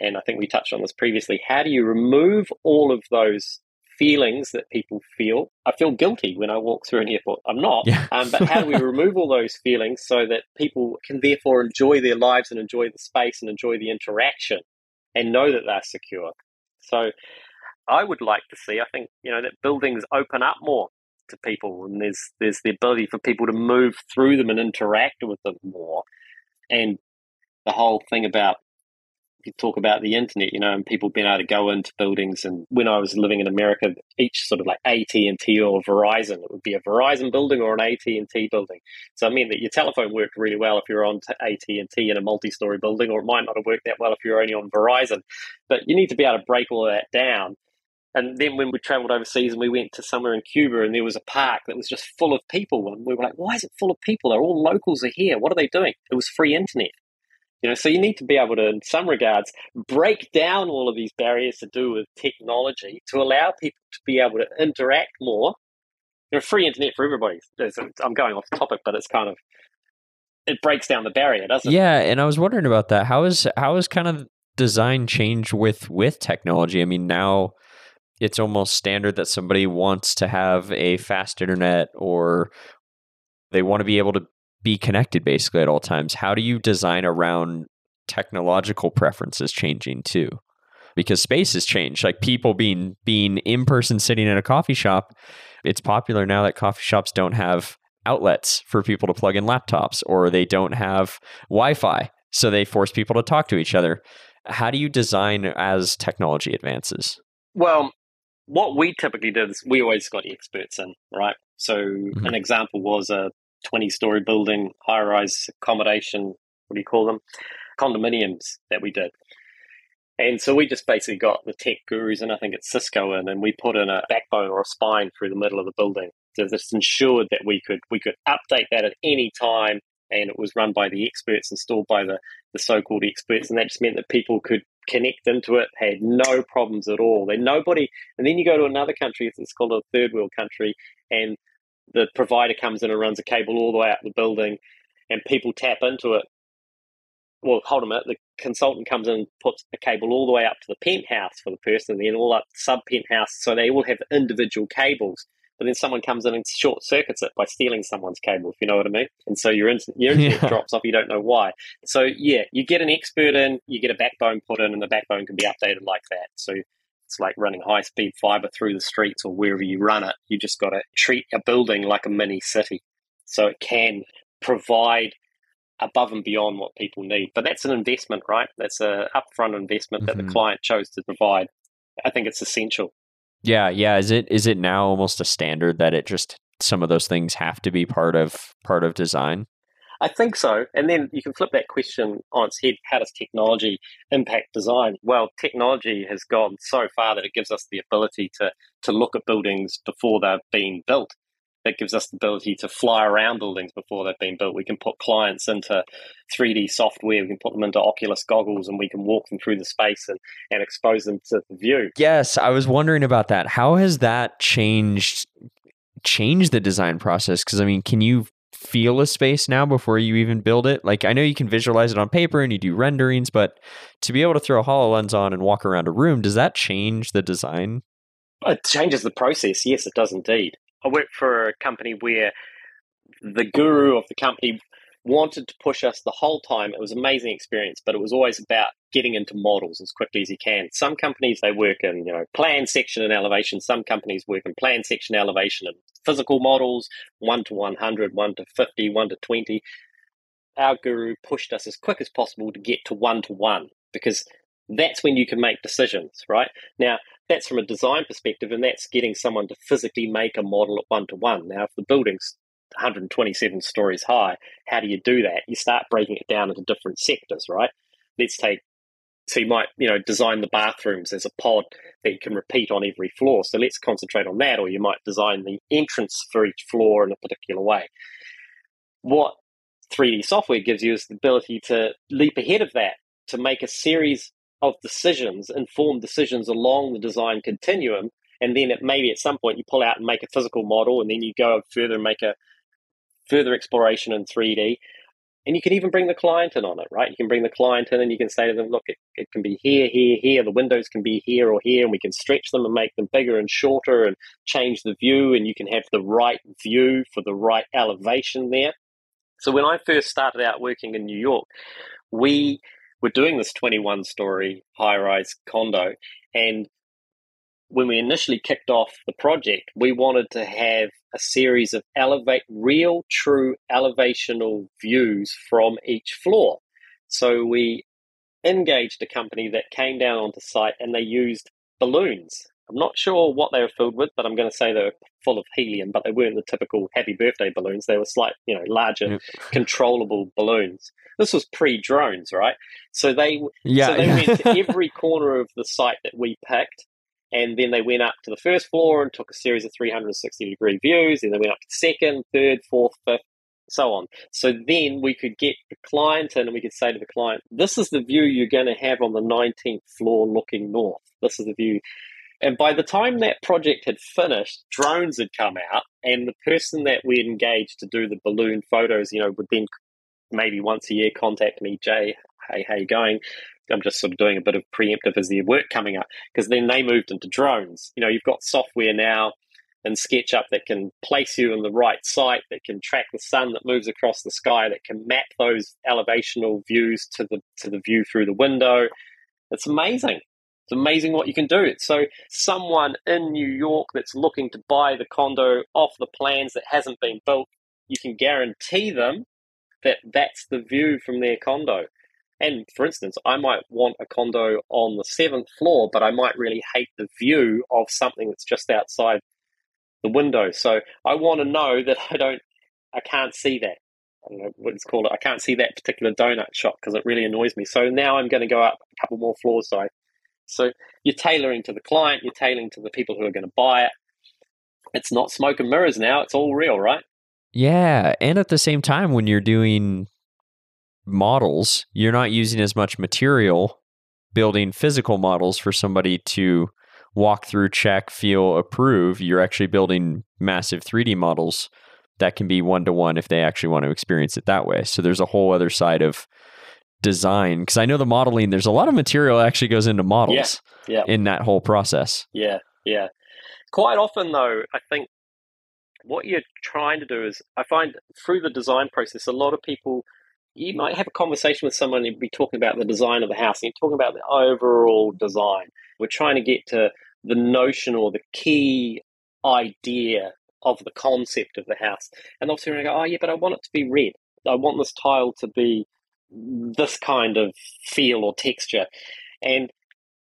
And I think we touched on this previously. How do you remove all of those feelings that people feel. I feel guilty when I walk through an airport. I'm not. Yeah. um, but how do we (laughs) remove all those feelings so that people can therefore enjoy their lives and enjoy the space and enjoy the interaction and know that they're secure? So I would like to see, I think, you know, that buildings open up more to people and there's there's the ability for people to move through them and interact with them more. And the whole thing about you talk about the internet, you know, and people being able to go into buildings. And when I was living in America, each sort of like AT and T or Verizon, it would be a Verizon building or an AT and T building. So I mean that your telephone worked really well if you're on AT and T in a multi-story building, or it might not have worked that well if you're only on Verizon. But you need to be able to break all that down. And then when we traveled overseas and we went to somewhere in Cuba and there was a park that was just full of people, and we were like, "Why is it full of people? They're all locals are here. What are they doing?" It was free internet. You know, so you need to be able to, in some regards, break down all of these barriers to do with technology to allow people to be able to interact more you know, free internet for everybody. I'm going off topic, but it's kind of it breaks down the barrier, doesn't it? Yeah, and I was wondering about that. How is how is kind of design change with with technology? I mean, now it's almost standard that somebody wants to have a fast internet or they want to be able to be connected basically at all times. How do you design around technological preferences changing too? Because space has changed. Like people being being in person sitting in a coffee shop, it's popular now that coffee shops don't have outlets for people to plug in laptops or they don't have Wi-Fi, so they force people to talk to each other. How do you design as technology advances? Well, what we typically did is we always got experts in, right? So mm-hmm. an example was a 20 story building, high rise accommodation, what do you call them? Condominiums that we did. And so we just basically got the tech gurus, and I think it's Cisco in, and we put in a backbone or a spine through the middle of the building. So this ensured that we could we could update that at any time, and it was run by the experts, installed by the the so-called experts, and that just meant that people could connect into it, had no problems at all. Then nobody, and then you go to another country, it's called a third world country, and the provider comes in and runs a cable all the way up the building, and people tap into it. Well, hold a minute. The consultant comes in and puts a cable all the way up to the penthouse for the person, and then all up sub penthouse, so they all have individual cables but then someone comes in and short circuits it by stealing someone's cable, if you know what I mean. And so your, internet, your internet yeah. drops off, you don't know why. So, yeah, you get an expert in, you get a backbone put in, and the backbone can be updated like that. So, it's like running high speed fiber through the streets or wherever you run it. You just got to treat a building like a mini city. So, it can provide above and beyond what people need. But that's an investment, right? That's a upfront investment mm-hmm. that the mm-hmm. client chose to provide. I think it's essential. Yeah, yeah. Is it is it now almost a standard that it just some of those things have to be part of part of design? I think so. And then you can flip that question on its head. How does technology impact design? Well, technology has gone so far that it gives us the ability to to look at buildings before they're being built that gives us the ability to fly around buildings before they've been built. We can put clients into 3D software, we can put them into Oculus goggles, and we can walk them through the space and, and expose them to the view. Yes, I was wondering about that. How has that changed changed the design process? Because I mean, can you feel a space now before you even build it? Like I know you can visualize it on paper and you do renderings, but to be able to throw a HoloLens on and walk around a room, does that change the design? It changes the process. Yes, it does indeed. I worked for a company where the guru of the company wanted to push us the whole time. It was amazing experience, but it was always about getting into models as quickly as you can. Some companies they work in, you know, plan section and elevation. Some companies work in plan section elevation and physical models, one to 100, one to 50, one to 20. Our guru pushed us as quick as possible to get to one to one because that's when you can make decisions, right? Now, that's from a design perspective, and that's getting someone to physically make a model at one to one. Now, if the building's 127 stories high, how do you do that? You start breaking it down into different sectors, right? Let's take so you might you know design the bathrooms as a pod that you can repeat on every floor so let's concentrate on that or you might design the entrance for each floor in a particular way what 3d software gives you is the ability to leap ahead of that to make a series of decisions, informed decisions along the design continuum. And then it maybe at some point you pull out and make a physical model, and then you go further and make a further exploration in 3D. And you can even bring the client in on it, right? You can bring the client in and you can say to them, look, it, it can be here, here, here. The windows can be here or here, and we can stretch them and make them bigger and shorter and change the view. And you can have the right view for the right elevation there. So when I first started out working in New York, we we're doing this 21 story high rise condo. And when we initially kicked off the project, we wanted to have a series of elevate real true elevational views from each floor. So we engaged a company that came down onto site and they used balloons I'm not sure what they were filled with, but I'm going to say they were full of helium, but they weren't the typical happy birthday balloons. They were slight, you know, larger, controllable balloons. This was pre-drones, right? So they, yeah, so they yeah. went to (laughs) every corner of the site that we picked, and then they went up to the first floor and took a series of 360 degree views. And they went up to second, third, fourth, fifth, so on. So then we could get the client in and we could say to the client, this is the view you're going to have on the 19th floor looking north. This is the view And by the time that project had finished, drones had come out, and the person that we engaged to do the balloon photos, you know, would then maybe once a year contact me, Jay, hey, how you going? I'm just sort of doing a bit of preemptive as the work coming up because then they moved into drones. You know, you've got software now in SketchUp that can place you in the right site, that can track the sun that moves across the sky, that can map those elevational views to the to the view through the window. It's amazing. It's amazing what you can do. So someone in New York that's looking to buy the condo off the plans that hasn't been built, you can guarantee them that that's the view from their condo. And for instance, I might want a condo on the seventh floor, but I might really hate the view of something that's just outside the window. So I want to know that I don't, I can't see that. I don't know what it's called. I can't see that particular donut shop because it really annoys me. So now I'm going to go up a couple more floors. So, I, so you're tailoring to the client, you're tailoring to the people who are going to buy it. It's not smoke and mirrors now. It's all real, right? Yeah, and at the same time, when you're doing models, you're not using as much material building physical models for somebody to walk through, check, feel, approve. You're actually building massive 3D models that can be one to one if they actually want to experience it that way. So there's a whole other side of design because I know the modeling, there's a lot of material actually goes into models yeah, yeah. in that whole process. Yeah, yeah. Quite often, though, I think what you're trying to do is, I find through the design process, a lot of people you might have a conversation with someone and be talking about the design of the house, and you're talking about the overall design. We're trying to get to the notion or the key idea of the concept of the house. And obviously, we go, oh, yeah, but I want it to be red. I want this tile to be this kind of feel or texture. And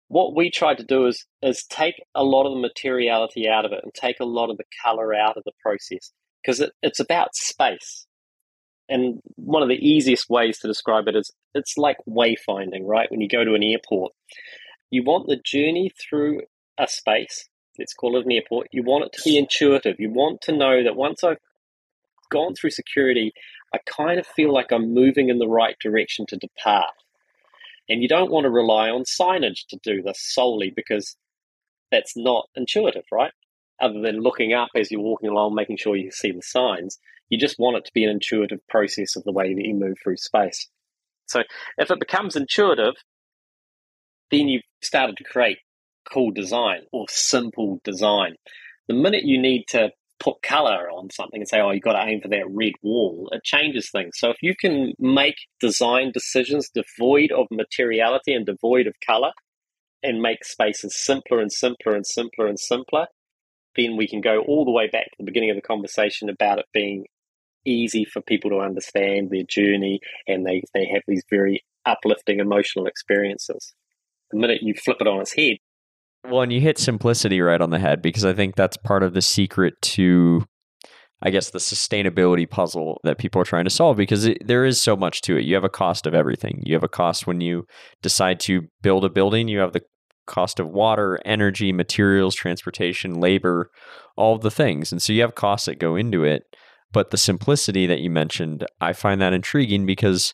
what we try to do is is take a lot of the materiality out of it and take a lot of the color out of the process because it, it's about space and one of the easiest ways to describe it is it's like wayfinding, right? When you go to an airport, you want the journey through a space, let's call it an airport, you want it to be intuitive. You want to know that once I've gone through security, I kind of feel like I'm moving in the right direction to depart. And you don't want to rely on signage to do this solely because that's not intuitive, right? Other than looking up as you're walking along, making sure you see the signs. You just want it to be an intuitive process of the way that you move through space. So if it becomes intuitive, then you've started to create cool design or simple design. The minute you need to put color on something and say, oh, you've got to aim for that red wall, it changes things. So if you can make design decisions devoid of materiality and devoid of color and make spaces simpler and simpler and simpler and simpler, then we can go all the way back to the beginning of the conversation about it being easy for people to understand their journey and they, they have these very uplifting emotional experiences. The minute you flip it on its head. Well, and you hit simplicity right on the head because I think that's part of the secret to, I guess, the sustainability puzzle that people are trying to solve because it, there is so much to it. You have a cost of everything. You have a cost when you decide to build a building, you have the cost of water, energy, materials, transportation, labor, all the things. And so you have costs that go into it. But the simplicity that you mentioned, I find that intriguing because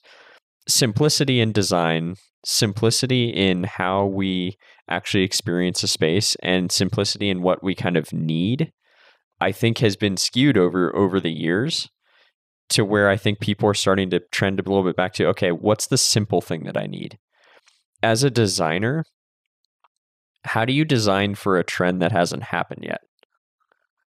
simplicity in design, simplicity in how we actually experience a space, and simplicity in what we kind of need, I think has been skewed over over the years to where I think people are starting to trend a little bit back to okay, what's the simple thing that I need? As a designer, how do you design for a trend that hasn't happened yet?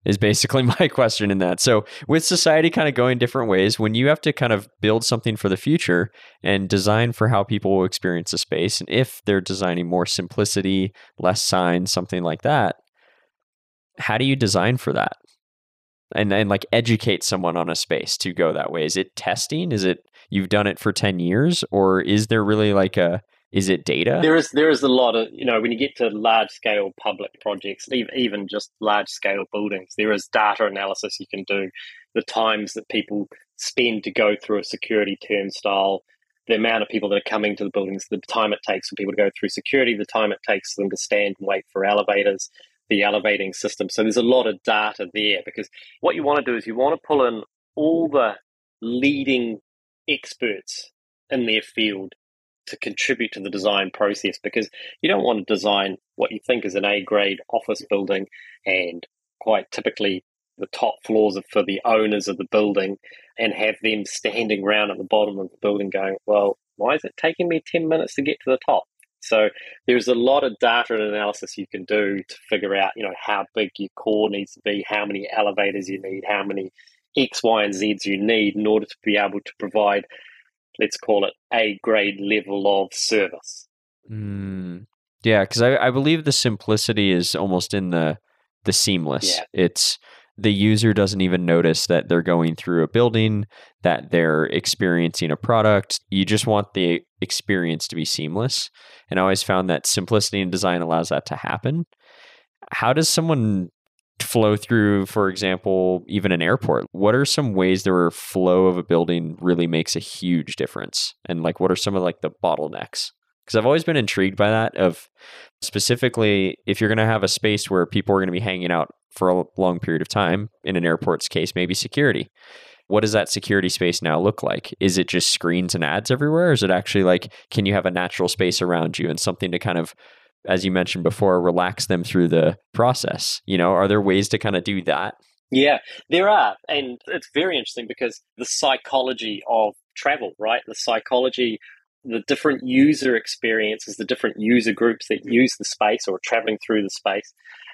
Is basically (laughs) my question in that. So, with society kind of going different ways, when you have to kind of build something for the future and design for how people will experience a space, and if they're designing more simplicity, less signs, something like that, how do you design for that? And and like educate someone on a space to go that way. Is it testing? Is it you've done it for 10 years or is there really like a is it data? There is there is a lot of you know when you get to large scale public projects, even just large scale buildings, there is data analysis you can do. The times that people spend to go through a security turnstile, the amount of people that are coming to the buildings, the time it takes for people to go through security, the time it takes them to stand and wait for elevators, the elevating system. So there's a lot of data there because what you want to do is you want to pull in all the leading experts in their field to contribute to the design process because you don't want to design what you think is an A grade office building and quite typically the top floors are for the owners of the building and have them standing around at the bottom of the building going, well, why is it taking me 10 minutes to get to the top? So there's a lot of data and analysis you can do to figure out, you know, how big your core needs to be, how many elevators you need, how many X, Y, and Zs you need in order to be able to provide, let's call it a grade level of service. Mm. Yeah, because I, I believe the simplicity is almost in the the seamless. Yeah. It's the user doesn't even notice that they're going through a building, that they're experiencing a product. You just want the experience to be seamless. And I always found that simplicity in design allows that to happen. How does someone flow through, for example, even an airport? What are some ways the flow of a building really makes a huge difference? And like what are some of like the bottlenecks? Because I've always been intrigued by that of specifically if you're going to have a space where people are going to be hanging out for a long period of time, in an airport's case, maybe security. What does that security space now look like? Is it just screens and ads everywhere? Or is it actually like, can you have a natural space around you and something to kind of, as you mentioned before, relax them through the process? You know, are there ways to kind of do that? Yeah, there are. And it's very interesting because the psychology of travel, right? The psychology, the different user experiences, the different user groups that use the space or traveling through the space.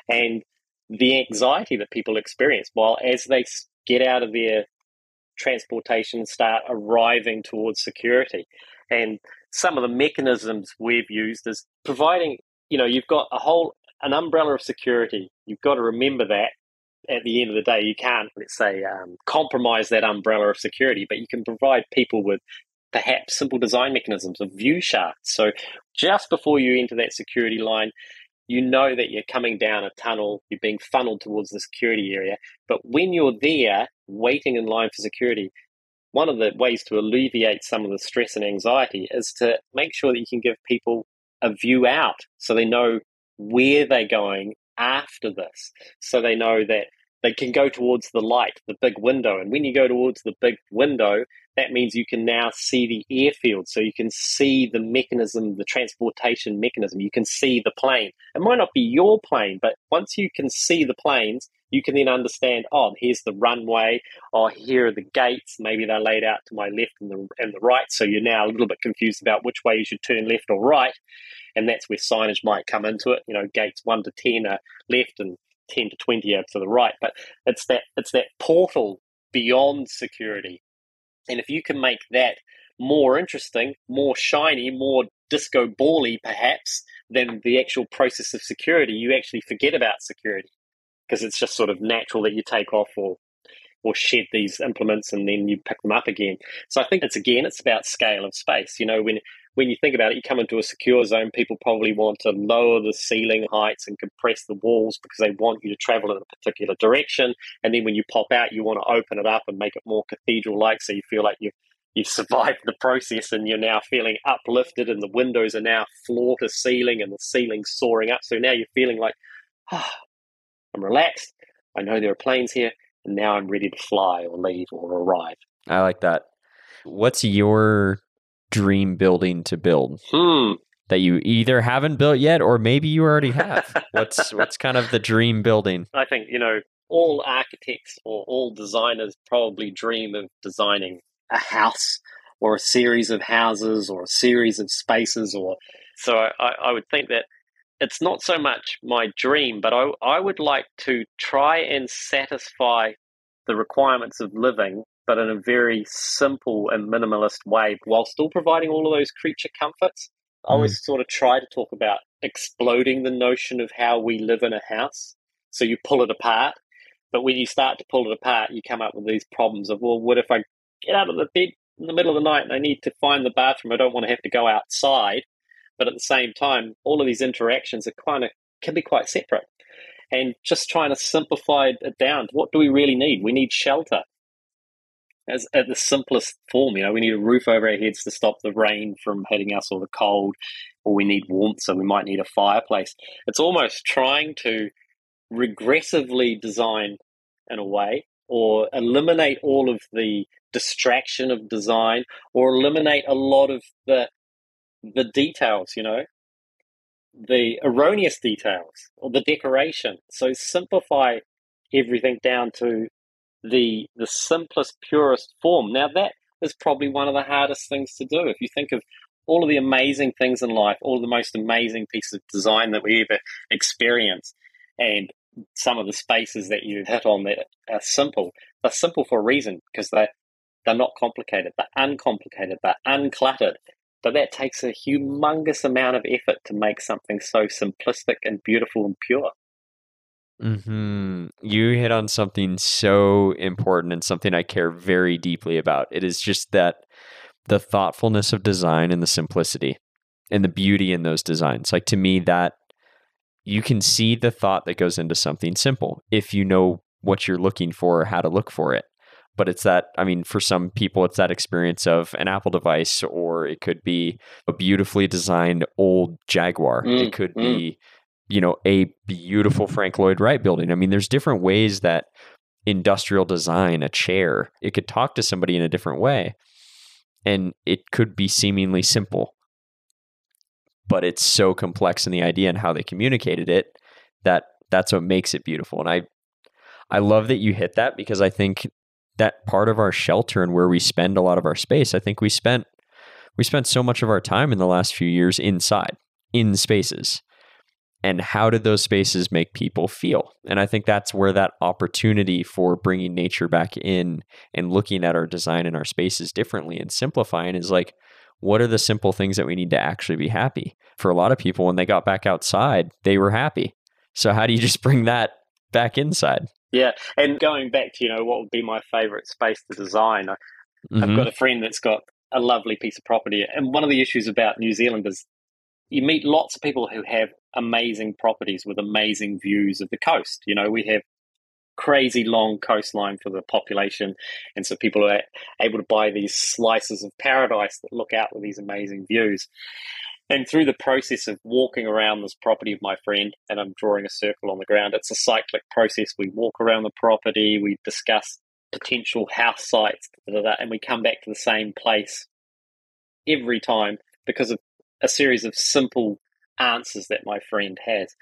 And the anxiety that people experience while as they get out of their transportation start arriving towards security and some of the mechanisms we've used is providing you know you've got a whole an umbrella of security you've got to remember that at the end of the day you can't let's say um, compromise that umbrella of security but you can provide people with perhaps simple design mechanisms of view shafts so just before you enter that security line you know that you're coming down a tunnel, you're being funneled towards the security area. But when you're there waiting in line for security, one of the ways to alleviate some of the stress and anxiety is to make sure that you can give people a view out so they know where they're going after this. So they know that they can go towards the light, the big window. And when you go towards the big window, that means you can now see the airfield. So you can see the mechanism, the transportation mechanism. You can see the plane. It might not be your plane, but once you can see the planes, you can then understand, oh, here's the runway, oh, here are the gates. Maybe they're laid out to my left and the, and the right. So you're now a little bit confused about which way you should turn left or right. And that's where signage might come into it. You know, gates one to 10 are left and 10 to 20 are to the right. But it's that, it's that portal beyond security. And if you can make that more interesting, more shiny, more disco bally, perhaps, than the actual process of security, you actually forget about security because it's just sort of natural that you take off or or shed these implements and then you pick them up again. So I think it's again, it's about scale of space. You know, when when you think about it, you come into a secure zone, people probably want to lower the ceiling heights and compress the walls because they want you to travel in a particular direction. And then when you pop out, you want to open it up and make it more cathedral like so you feel like you've you've survived the process and you're now feeling uplifted and the windows are now floor to ceiling and the ceiling's soaring up. So now you're feeling like, oh, (sighs) I'm relaxed. I know there are planes here, and now I'm ready to fly or leave or arrive. I like that. What's your dream building to build hmm. that you either haven't built yet or maybe you already have? (laughs) what's what's kind of the dream building? I think you know all architects or all designers probably dream of designing a house or a series of houses or a series of spaces or so I, I would think that it's not so much my dream but I, I would like to try and satisfy the requirements of living but in a very simple and minimalist way while still providing all of those creature comforts. I always mm. sort of try to talk about exploding the notion of how we live in a house. So you pull it apart, but when you start to pull it apart, you come up with these problems of, well, what if I get out of the bed in the middle of the night and I need to find the bathroom? I don't want to have to go outside. But at the same time, all of these interactions are kind of can be quite separate. And just trying to simplify it down. What do we really need? We need shelter as at the simplest form. You know, we need a roof over our heads to stop the rain from hitting us or the cold, or we need warmth, so we might need a fireplace. It's almost trying to regressively design in a way, or eliminate all of the distraction of design, or eliminate a lot of the the details, you know, the erroneous details or the decoration. So simplify everything down to the the simplest, purest form. Now that is probably one of the hardest things to do. If you think of all of the amazing things in life, all the most amazing pieces of design that we ever experience, and some of the spaces that you hit on that are simple. They're simple for a reason because they're they're not complicated. They're uncomplicated. They're uncluttered. But that takes a humongous amount of effort to make something so simplistic and beautiful and pure. Hmm. You hit on something so important and something I care very deeply about. It is just that the thoughtfulness of design and the simplicity and the beauty in those designs. Like to me, that you can see the thought that goes into something simple if you know what you're looking for or how to look for it but it's that i mean for some people it's that experience of an apple device or it could be a beautifully designed old jaguar. Mm, it could mm. be you know a beautiful frank lloyd wright building. I mean there's different ways that industrial design a chair it could talk to somebody in a different way and it could be seemingly simple. But it's so complex in the idea and how they communicated it that that's what makes it beautiful. And i i love that you hit that because i think that part of our shelter and where we spend a lot of our space i think we spent we spent so much of our time in the last few years inside in spaces. And how did those spaces make people feel? And i think that's where that opportunity for bringing nature back in and looking at our design and our spaces differently and simplifying is like what are the simple things that we need to actually be happy? For a lot of people when they got back outside they were happy. So how do you just bring that back inside Yeah, and going back to you know what would be my favorite space to design. I, I've Mhm. got a friend that's got a lovely piece of property, and one of the issues about New Zealand is you meet lots of people who have amazing properties with amazing views of the coast. You know, we have crazy long coastline for the population, and so people are able to buy these slices of paradise that look out with these amazing views. And through the process of walking around this property of my friend, and I'm drawing a circle on the ground, it's a cyclic process. We walk around the property, we discuss potential house sites, and we come back to the same place every time because of a series of simple answers that my friend has.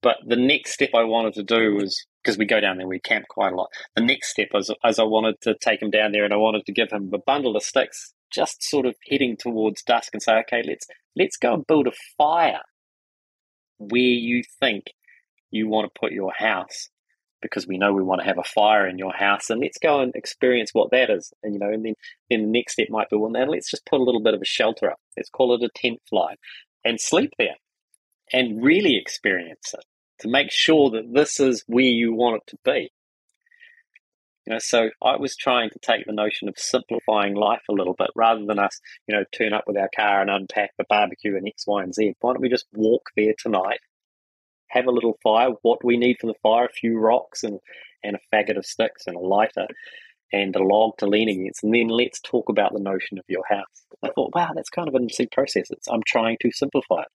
But the next step I wanted to do was because we go down there, we camp quite a lot. The next step was as I wanted to take him down there and I wanted to give him a bundle of sticks, just sort of heading towards dusk and say, okay, let's let's go and build a fire where you think you want to put your house because we know we want to have a fire in your house and let's go and experience what that is. And you know and then then the next step might be well now let's just put a little bit of a shelter up. Let's call it a tent fly and sleep there and really experience it to make sure that this is where you want it to be you know so i was trying to take the notion of simplifying life a little bit rather than us you know turn up with our car and unpack the barbecue and x y and z. Why don't we just walk there tonight have a little fire what we need for the fire a few rocks and and a faggot of sticks and a lighter and a log to lean against and then let's talk about the notion of your house. I thought wow that's kind of an interesting process. It's, i'm trying to simplify it.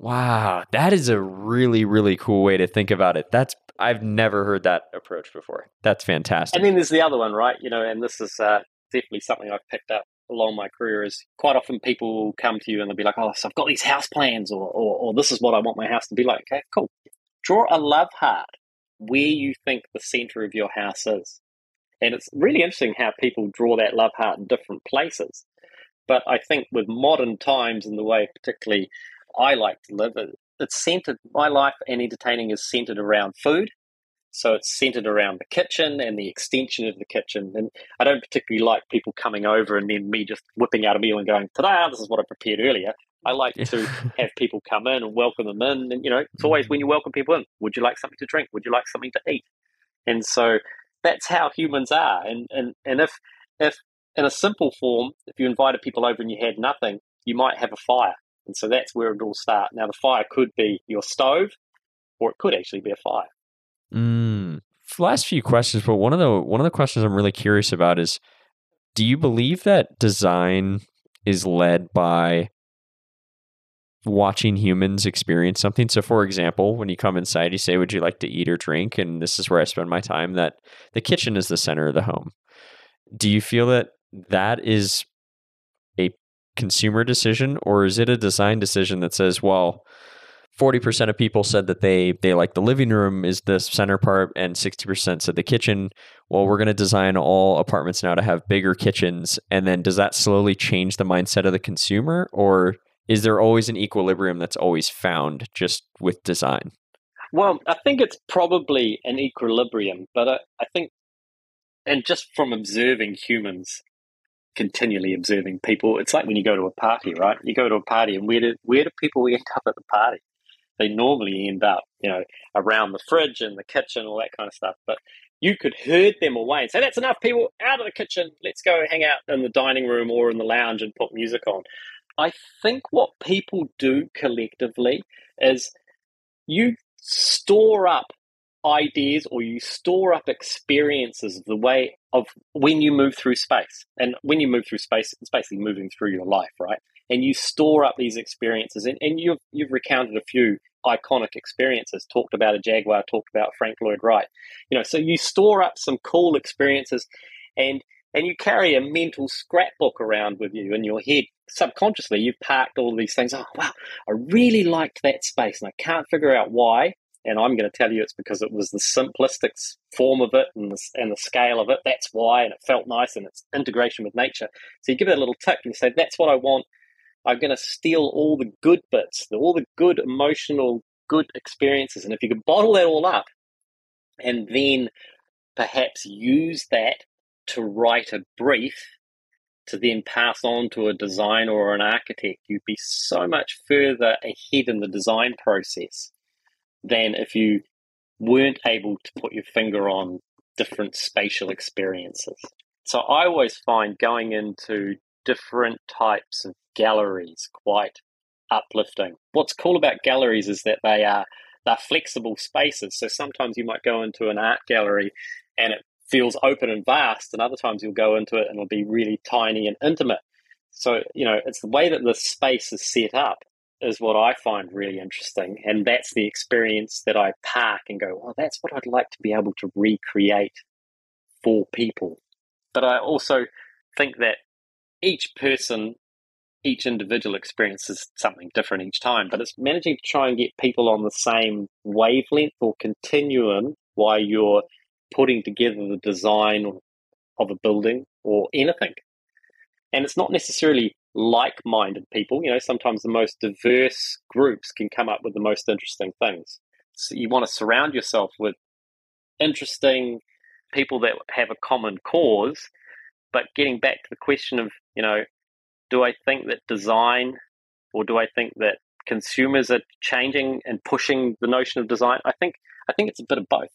Wow, that is a really really cool way to think about it. That's I've never heard that approach before. That's fantastic. And then there's the other one, right? You know, and this is uh, definitely something I've picked up along my career. Is quite often people will come to you and they'll be like, "Oh, so I've got these house plans, or, or or this is what I want my house to be like." Okay, cool. Draw a love heart where you think the center of your house is, and it's really interesting how people draw that love heart in different places. But I think with modern times and the way, particularly, I like to live, it, it's centered. My life and entertaining is centered around food. So it's centered around the kitchen and the extension of the kitchen. And I don't particularly like people coming over and then me just whipping out a meal and going, ta this is what I prepared earlier. I like to (laughs) have people come in and welcome them in. And, you know, it's always mm-hmm. when you welcome people in, would you like something to drink? Would you like something to eat? And so that's how humans are. And, and, and if, if in a simple form, if you invited people over and you had nothing, you might have a fire. And so that's where it all starts. Now, the fire could be your stove or it could actually be a fire. Mm. Last few questions, but one of the one of the questions I'm really curious about is do you believe that design is led by watching humans experience something? So for example, when you come inside, you say, Would you like to eat or drink? And this is where I spend my time, that the kitchen is the center of the home. Do you feel that that is consumer decision or is it a design decision that says, well, 40% of people said that they they like the living room is the center part and 60% said the kitchen. Well we're going to design all apartments now to have bigger kitchens. And then does that slowly change the mindset of the consumer or is there always an equilibrium that's always found just with design? Well i think it's probably an equilibrium but i, I think and just from observing humans continually observing people it's like when you go to a party right you go to a party and where do where do people (laughs) end up at the party they normally end up, you know, around the fridge and the kitchen, all that kind of stuff. But you could herd them away and say, that's enough people out of the kitchen. Let's go hang out in the dining room or in the lounge and put music on. I think what people do collectively is you store up ideas or you store up experiences of the way of when you move through space. And when you move through space, it's basically moving through your life, right? And you store up these experiences. And, and you've, you've recounted a few iconic experiences, talked about a Jaguar, talked about Frank Lloyd Wright. You know, so you store up some cool experiences and and you carry a mental scrapbook around with you in your head. Subconsciously, you've parked all these things. Oh, wow, I really liked that space and I can't figure out why. And I'm going to tell you it's because it was the simplistic form of it and the, and the scale of it. That's why. And it felt nice and its integration with nature. So you give it a little tick and you say, that's what I want I'm going to steal all the good bits, all the good emotional, good experiences. And if you could bottle that all up and then perhaps use that to write a brief to then pass on to a designer or an architect, you'd be so much further ahead in the design process than if you weren't able to put your finger on different spatial experiences. So I always find going into different types of galleries quite uplifting. What's cool about galleries is that they are they're flexible spaces. So sometimes you might go into an art gallery and it feels open and vast, and other times you'll go into it and it'll be really tiny and intimate. So, you know, it's the way that the space is set up is what I find really interesting. And that's the experience that I park and go, well, that's what I'd like to be able to recreate for people. But I also think that each person, each individual experiences something different each time, but it's managing to try and get people on the same wavelength or continuum while you're putting together the design of a building or anything. And it's not necessarily like minded people. You know, sometimes the most diverse groups can come up with the most interesting things. So you want to surround yourself with interesting people that have a common cause but getting back to the question of, you know, do I think that design or do I think that consumers are changing and pushing the notion of design? I think I think it's a bit of both.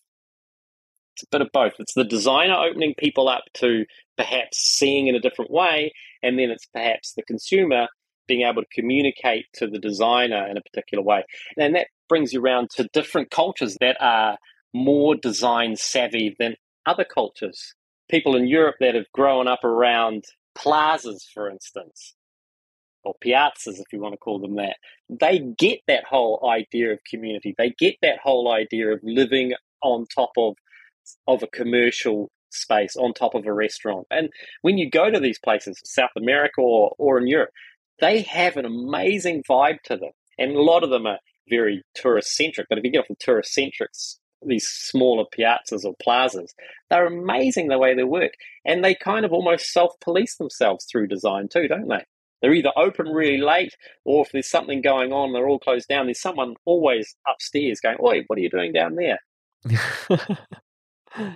It's a bit of both. It's the designer opening people up to perhaps seeing in a different way, and then it's perhaps the consumer being able to communicate to the designer in a particular way. And that brings you around to different cultures that are more design savvy than other cultures people in Europe that have grown up around plazas, for instance, or piazzas, if you want to call them that, they get that whole idea of community. They get that whole idea of living on top of of a commercial space, on top of a restaurant. And when you go to these places, South America or, or in Europe, they have an amazing vibe to them. And a lot of them are very tourist centric. But if you get off the tourist centric these smaller piazzas or plazas. They're amazing the way they work. And they kind of almost self police themselves through design too, don't they? They're either open really late or if there's something going on, they're all closed down. There's someone always upstairs going, Oi, what are you doing down there? (laughs)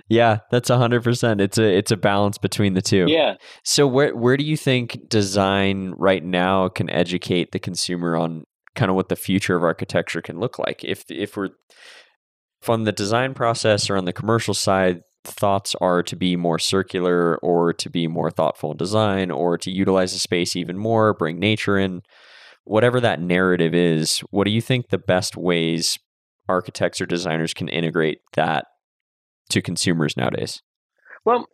yeah, that's a hundred percent. It's a it's a balance between the two. Yeah. So where where do you think design right now can educate the consumer on kind of what the future of architecture can look like? If if we're from the design process or on the commercial side, thoughts are to be more circular or to be more thoughtful in design or to utilize the space even more, bring nature in. Whatever that narrative is, what do you think the best ways architects or designers can integrate that to consumers nowadays? Well,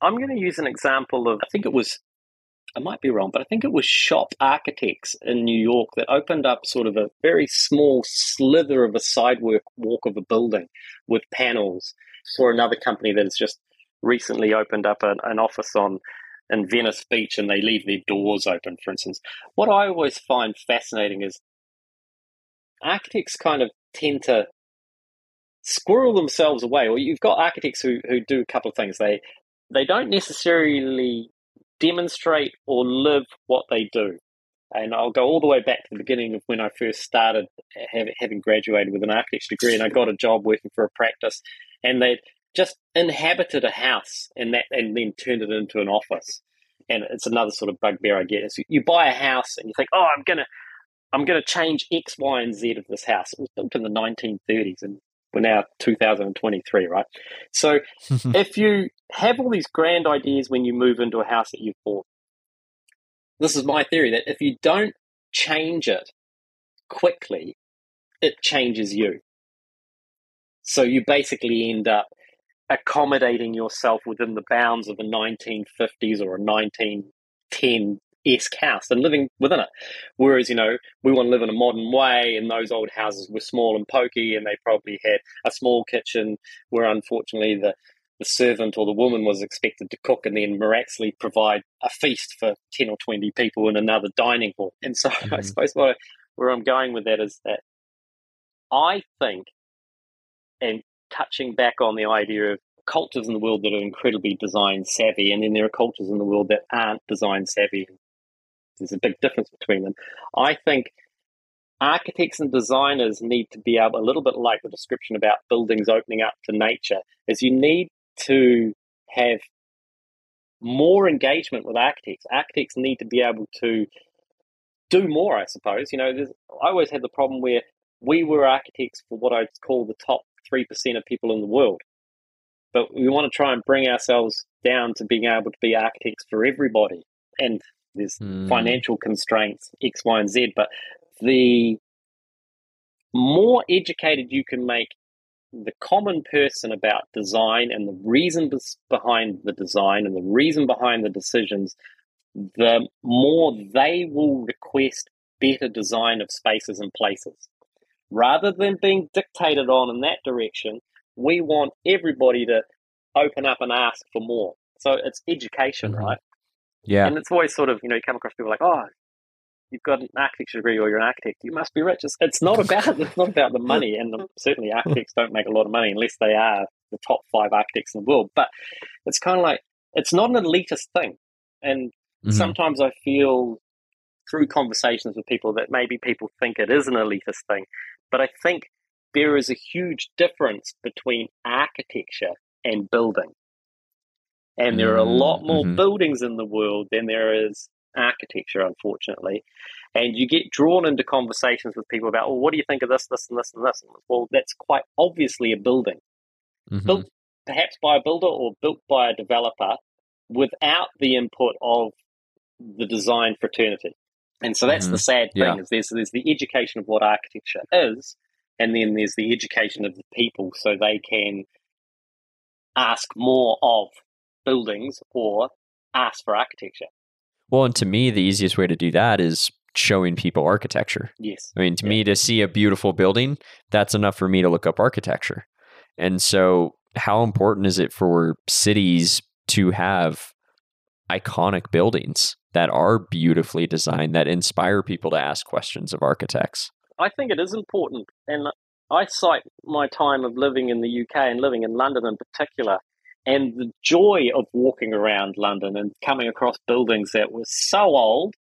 I'm going to use an example of, I think it was I might be wrong, but I think it was Shop Architects in New York that opened up sort of a very small slither of a sidewalk walk of a building with panels for another company that has just recently opened up an, an office on in Venice Beach and they leave their doors open, for instance. What I always find fascinating is architects kind of tend to squirrel themselves away. Or you've got architects who, who do a couple of things. They they don't necessarily demonstrate or live what they do. And I'll go all the way back to the beginning of when I first started having graduated with an architecture degree, and I got a job working for a practice, and they just inhabited a house and that, and then turned it into an office. And it's another sort of bugbear I get is you buy a house and you think, oh, I'm gonna, I'm gonna change X, Y, and Z of this house. It was built in the 1930s, and we're now 2023, right? So (laughs) if you have all these grand ideas when you move into a house that you've bought, this is my theory that if you don't change it quickly, it changes you. So you basically end up accommodating yourself within the bounds of a 1950s or a 1910 esque house and living within it. Whereas, you know, we want to live in a modern way, and those old houses were small and pokey, and they probably had a small kitchen where unfortunately the the servant or the woman was expected to cook and then miraculously provide a feast for 10 or 20 people in another dining hall. And so (laughs) mm-hmm. I suppose what I, where I'm going with that is that I think, and touching back on the idea of cultures in the world that are incredibly design savvy, and then there are cultures in the world that aren't design savvy. There's a big difference between them. I think architects and designers need to be able, a little bit like the description about buildings opening up to nature, is you need to have more engagement with architects. Architects need to be able to do more, I suppose. You know, I always had the problem where we were architects for what I'd call the top 3% of people in the world. But we want to try and bring ourselves down to being able to be architects for everybody. And there's mm. financial constraints, X, Y, and Z. But the more educated you can make the common person about design and the reason behind the design and the reason behind the decisions, the more they will request better design of spaces and places. Rather than being dictated on in that direction, we want everybody to open up and ask for more. So it's education, mm-hmm. right? Yeah. And it's always sort of, you know, you come across people like, oh, you've got an architecture degree or you're an architect, you must be rich. It's, it's not about it's not about the money, and the, certainly architects don't make a lot of money unless they are the top five architects in the world. But it's kind of like it's not an elitist thing, and mm-hmm. sometimes I feel through conversations with people that maybe people think it is an elitist thing, but I think there is a huge difference between architecture and building. And there are a lot more mm-hmm. buildings in the world than there is architecture, unfortunately. And you get drawn into conversations with people about, well, what do you think of this, this, and this, and this? well, that's quite obviously a building. Mm-hmm. Built perhaps by a builder or built by a developer without the input of the design fraternity. And so that's mm-hmm. the sad thing yeah. is there's there's the education of what architecture is, and then there's the education of the people so they can ask more of buildings or ask for architecture. Well, and to me, the easiest way to do that is showing people architecture. Yes. I mean, to yeah. me, to see a beautiful building, that's enough for me to look up architecture. And so, how important is it for cities to have iconic buildings that are beautifully designed that inspire people to ask questions of architects? I think it is important. And I cite my time of living in the UK and living in London in particular and the joy of walking around London and coming across buildings that were so old.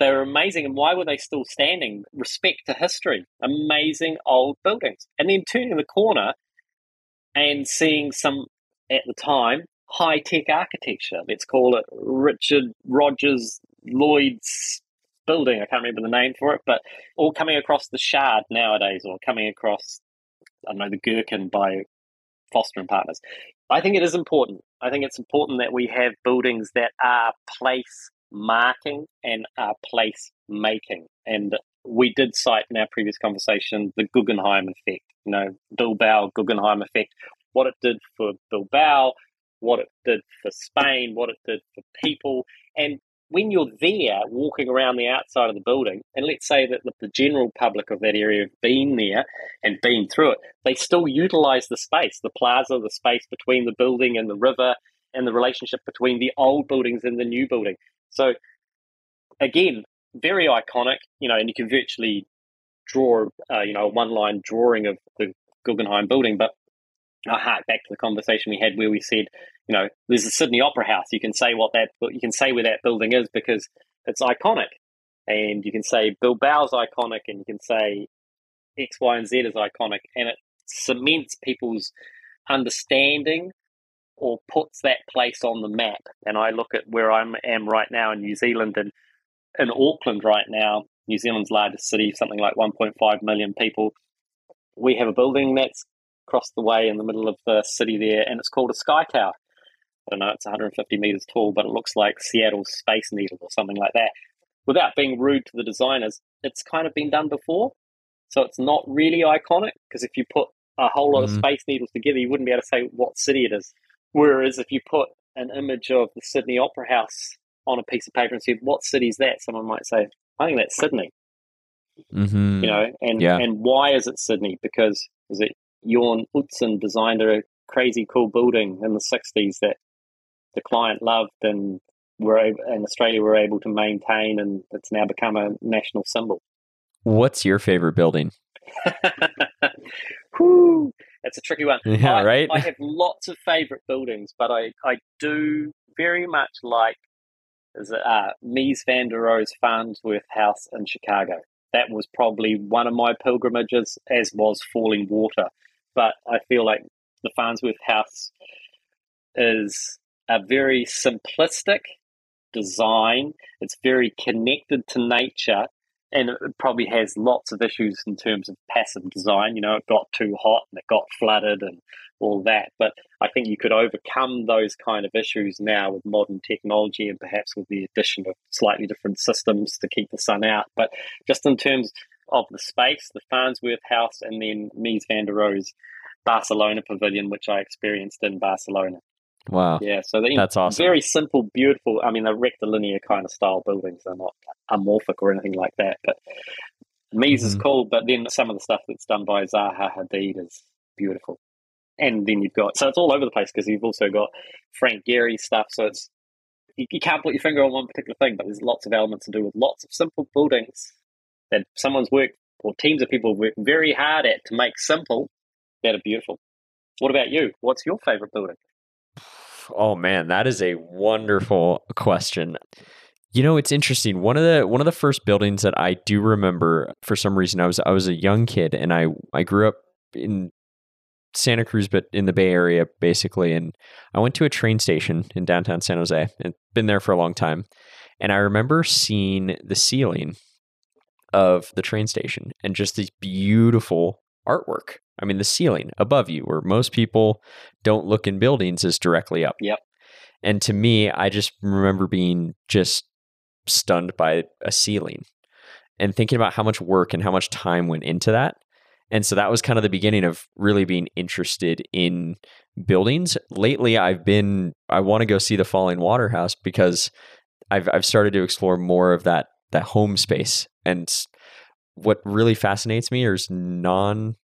They were amazing. And why were they still standing? Respect to history. Amazing old buildings. And then turning the corner and seeing some, at the time, high tech architecture. Let's call it Richard Rogers Lloyd's building. I can't remember the name for it, but all coming across the Shard nowadays, or coming across, I don't know, the Gherkin by Foster and Partners. I think it is important. I think it's important that we have buildings that are place marking and are place making. And we did cite in our previous conversation the Guggenheim effect, you know, Bilbao Guggenheim effect, what it did for Bilbao, what it did for Spain, what it did for people. And when you're there walking around the outside of the building, and let's say that the, general public of that area have been there and been through it, they still utilize the space, the plaza, the space between the building and the river, and the relationship between the old buildings and the new building. So again, very iconic, you know, and you can virtually draw, uh, you know, one line drawing of the Guggenheim building. But I hark back to the conversation we had where we said, you know, there's a Sydney Opera House. You can say what that you can say where that building is because it's iconic, and you can say Bill Bilbao's iconic, and you can say X, Y, and Z is iconic, and it cements people's understanding or puts that place on the map. And I look at where I am right now in New Zealand and in Auckland right now, New Zealand's largest city, something like 1.5 million people. We have a building that's across the way in the middle of the city there, and it's called a Sky Tower. I don't know, it's 150 meters tall, but it looks like Seattle's Space Needle or something like that. Without being rude to the designers, it's kind of been done before. So it's not really iconic because if you put a whole lot mm-hmm. of Space Needles together, you wouldn't be able to say what city it is. Whereas if you put an image of the Sydney Opera House on a piece of paper and said, "What city is that?" Someone might say, "I think that's Sydney." Mm-hmm. You know, and yeah. and why is it Sydney? Because is it Jorn Utzon designed a crazy cool building in the '60s that the client loved, and we're able, in Australia we're able to maintain, and it's now become a national symbol. What's your favorite building? (laughs) Whew, that's a tricky one. Yeah, I, right. I have lots of favorite buildings, but I, I do very much like is it, uh, Mies van der Rohe's Farnsworth House in Chicago. That was probably one of my pilgrimages, as was Falling Water. But I feel like the Farnsworth House is a very simplistic design. It's very connected to nature, and it probably has lots of issues in terms of passive design. You know, it got too hot and it got flooded and all that. But I think you could overcome those kind of issues now with modern technology and perhaps with the addition of slightly different systems to keep the sun out. But just in terms of the space, the Farnsworth House and then Mies van der Rohe's Barcelona Pavilion, which I experienced in Barcelona. Wow. Yeah, so they, that's awesome. Very simple, beautiful. I mean, they're rectilinear kind of style buildings. They're not amorphic or anything like that. But Mies mm-hmm. is cool, but then some of the stuff that's done by Zaha Hadid is beautiful. And then you've got, so it's all over the place because you've also got Frank Gehry stuff. So it's, you, you can't put your finger on one particular thing, but there's lots of elements to do with lots of simple buildings that someone's worked or teams of people work very hard at to make simple that are beautiful. What about you? What's your favorite building? Oh man, that is a wonderful question. You know, it's interesting. One of the one of the first buildings that I do remember for some reason I was I was a young kid and I I grew up in Santa Cruz but in the Bay Area basically and I went to a train station in downtown San Jose and been there for a long time. And I remember seeing the ceiling of the train station and just these beautiful artwork. I mean, the ceiling above you, where most people don't look in buildings, is directly up. Yep. And to me, I just remember being just stunned by a ceiling and thinking about how much work and how much time went into that. And so that was kind of the beginning of really being interested in buildings. Lately, I've been I want to go see the Falling Water House because I've I've started to explore more of that that home space. And what really fascinates me is non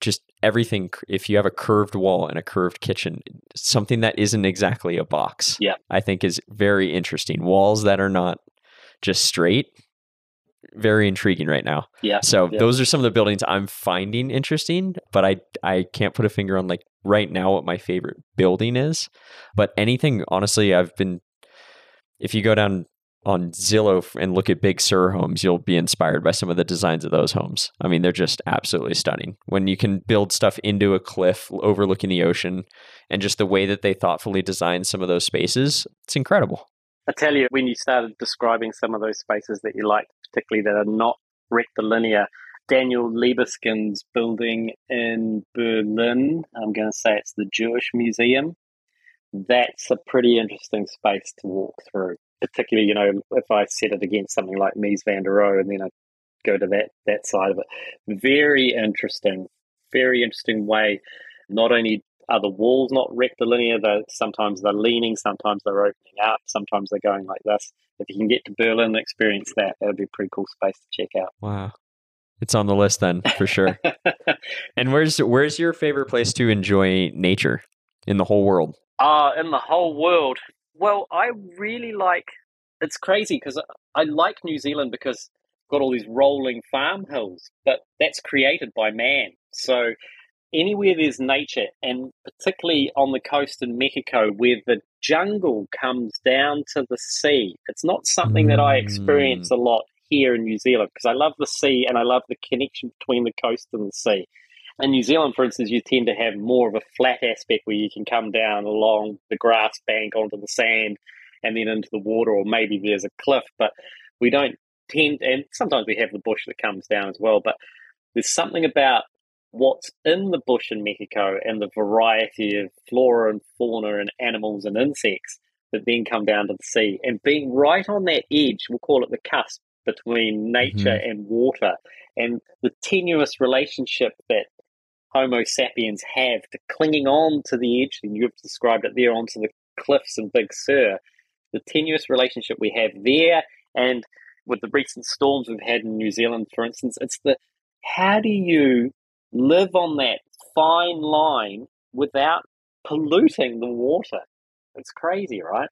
just everything if you have a curved wall and a curved kitchen something that isn't exactly a box yeah. I think is very interesting. Walls that are not just straight very intriguing right now. Yeah so yeah. those are some of the buildings i'm finding interesting but i i can't put a finger on like right now what my favorite building is. But anything honestly i've been if you go down on Zillow and look at Big Sur homes, you'll be inspired by some of the designs of those homes. I mean, they're just absolutely stunning. When you can build stuff into a cliff overlooking the ocean and just the way that they thoughtfully design some of those spaces, it's incredible. I tell you, when you started describing some of those spaces that you like, particularly that are not rectilinear, Daniel Libeskind's building in Berlin, I'm going to say it's the Jewish Museum. That's a pretty interesting space to walk through particularly, you know, if I set it against something like Mies van der Rohe and then I go to that that side of it. Very interesting, very interesting way. Not only are the walls not rectilinear, they sometimes they're leaning, sometimes they're opening up, sometimes they're going like this. If you can get to Berlin and experience that, that would be a pretty cool space to check out. Wow. It's on the list then for sure. (laughs) and where's where's your favorite place to enjoy nature in the whole world? Uh, in the whole world. Well, I really like. It's crazy because I like New Zealand because it's got all these rolling farm hills, but that's created by man. So anywhere there's nature, and particularly on the coast in Mexico, where the jungle comes down to the sea, it's not something that I experience mm. a lot here in New Zealand because I love the sea and I love the connection between the coast and the sea. In New Zealand, for instance, you tend to have more of a flat aspect where you can come down along the grass bank onto the sand and then into the water, or maybe there's a cliff, but we don't tend, and sometimes we have the bush that comes down as well, but there's something about what's in the bush in Mexico and the variety of flora and fauna and animals and insects that then come down to the sea. And being right on that edge, we'll call it the cusp between nature mm-hmm. and water, and the tenuous relationship that Homo sapiens have to clinging on to the edge, and you've described it there, onto the cliffs of Big Sur, the tenuous relationship we have there, and with the recent storms we've had in New Zealand, for instance, it's the how do you live on that fine line without polluting the water? It's crazy, right?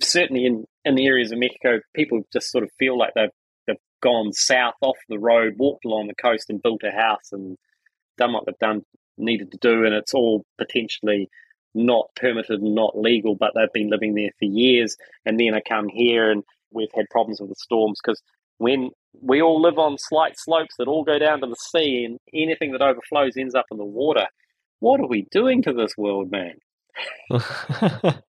Certainly in, in the areas of Mexico, people just sort of feel like they've, they've gone south off the road, walked along the coast, and built a house and done what they've done needed to do, and it's all potentially not permitted and not legal, but they've been living there for years. And then I come here and we've had problems with the storms because when we all live on slight slopes that all go down to the sea and anything that overflows ends up in the water, what are we doing to this world, man? (laughs)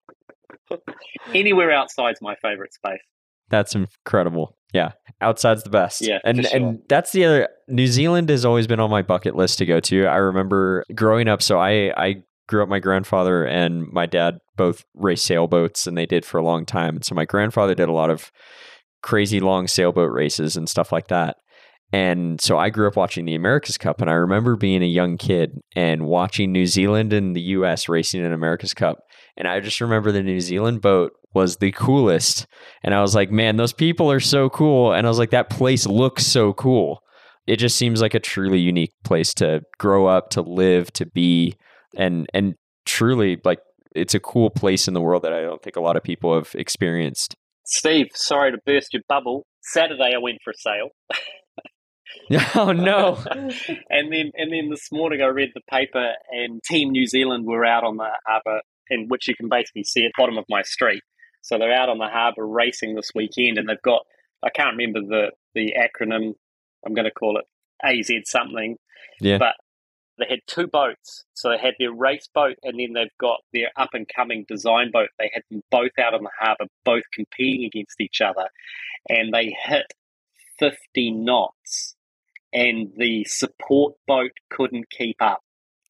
Anywhere outside's my favorite space. That's incredible. Yeah, outside's the best. Yeah, and sure. and that's the other. New Zealand has always been on my bucket list to go to. I remember growing up. So I I grew up. My grandfather and my dad both raced sailboats, and they did for a long time. And so my grandfather did a lot of crazy long sailboat races and stuff like that. And so I grew up watching the America's Cup, and I remember being a young kid and watching New Zealand and the U.S. racing in America's Cup. And I just remember the New Zealand boat was the coolest. And I was like, man, those people are so cool. And I was like, that place looks so cool. It just seems like a truly unique place to grow up, to live, to be, and and truly like it's a cool place in the world that I don't think a lot of people have experienced. Steve, sorry to burst your bubble. Saturday I went for a sail. (laughs) oh no! (laughs) and then and then this morning I read the paper and Team New Zealand were out on the harbour, in which you can basically see at the bottom of my street. So they're out on the harbour racing this weekend, and they've got I can't remember the the acronym. I'm going to call it AZ something. Yeah. But they had two boats. So they had their race boat and then they've got their up and coming design boat. They had them both out on the harbour, both competing against each other. And they hit 50 knots and the support boat couldn't keep up.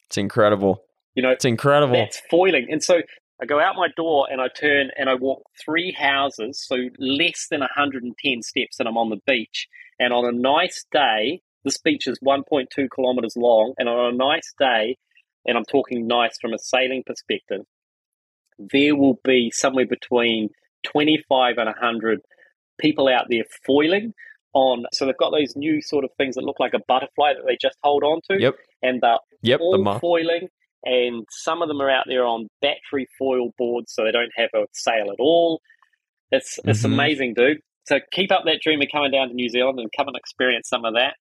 It's incredible. You know, it's incredible. That's foiling. And so I go out my door and I turn and I walk three houses, so less than 110 steps, and I'm on the beach. And on a nice day, this beach is 1.2 kilometers long, and on a nice day, and I'm talking nice from a sailing perspective, there will be somewhere between 25 and 100 people out there foiling on. So they've got those new sort of things that look like a butterfly that they just hold on to. Yep. And they're yep, all the foiling. And some of them are out there on battery foil boards, so they don't have a sail at all. It's it's Mhm. amazing, dude. So keep up that dream of coming down to New Zealand and come and experience some of that.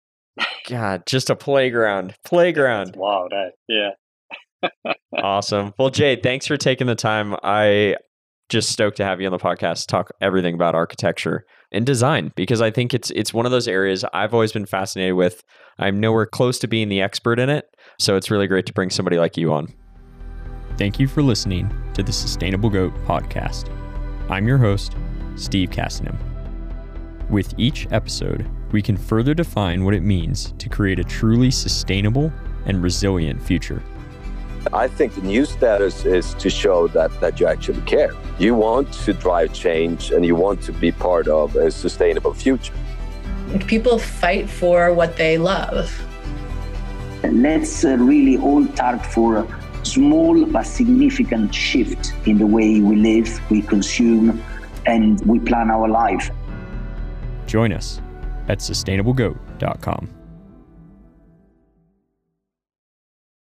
God, just a playground. Playground. It's wild, eh? Yeah. awesome. Well, Jay, thanks for taking the time. I just stoked to have you on the podcast talk everything about architecture and design because I think it's it's one of those areas I've always been fascinated with. I'm nowhere close to being the expert in it, so it's really great to bring somebody like you on. Thank you for listening to the Sustainable Goat podcast. I'm your host, Steve Cassingham. With each episode, we can further define what it means to create a truly sustainable and resilient future. I think the new status is to show that, that you actually care. You want to drive change and you want to be part of a sustainable future. People fight for what they love. Let's uh, really all start for a small but significant shift in the way we live, we consume, and we plan our life. Join us at sustainablegoat.com.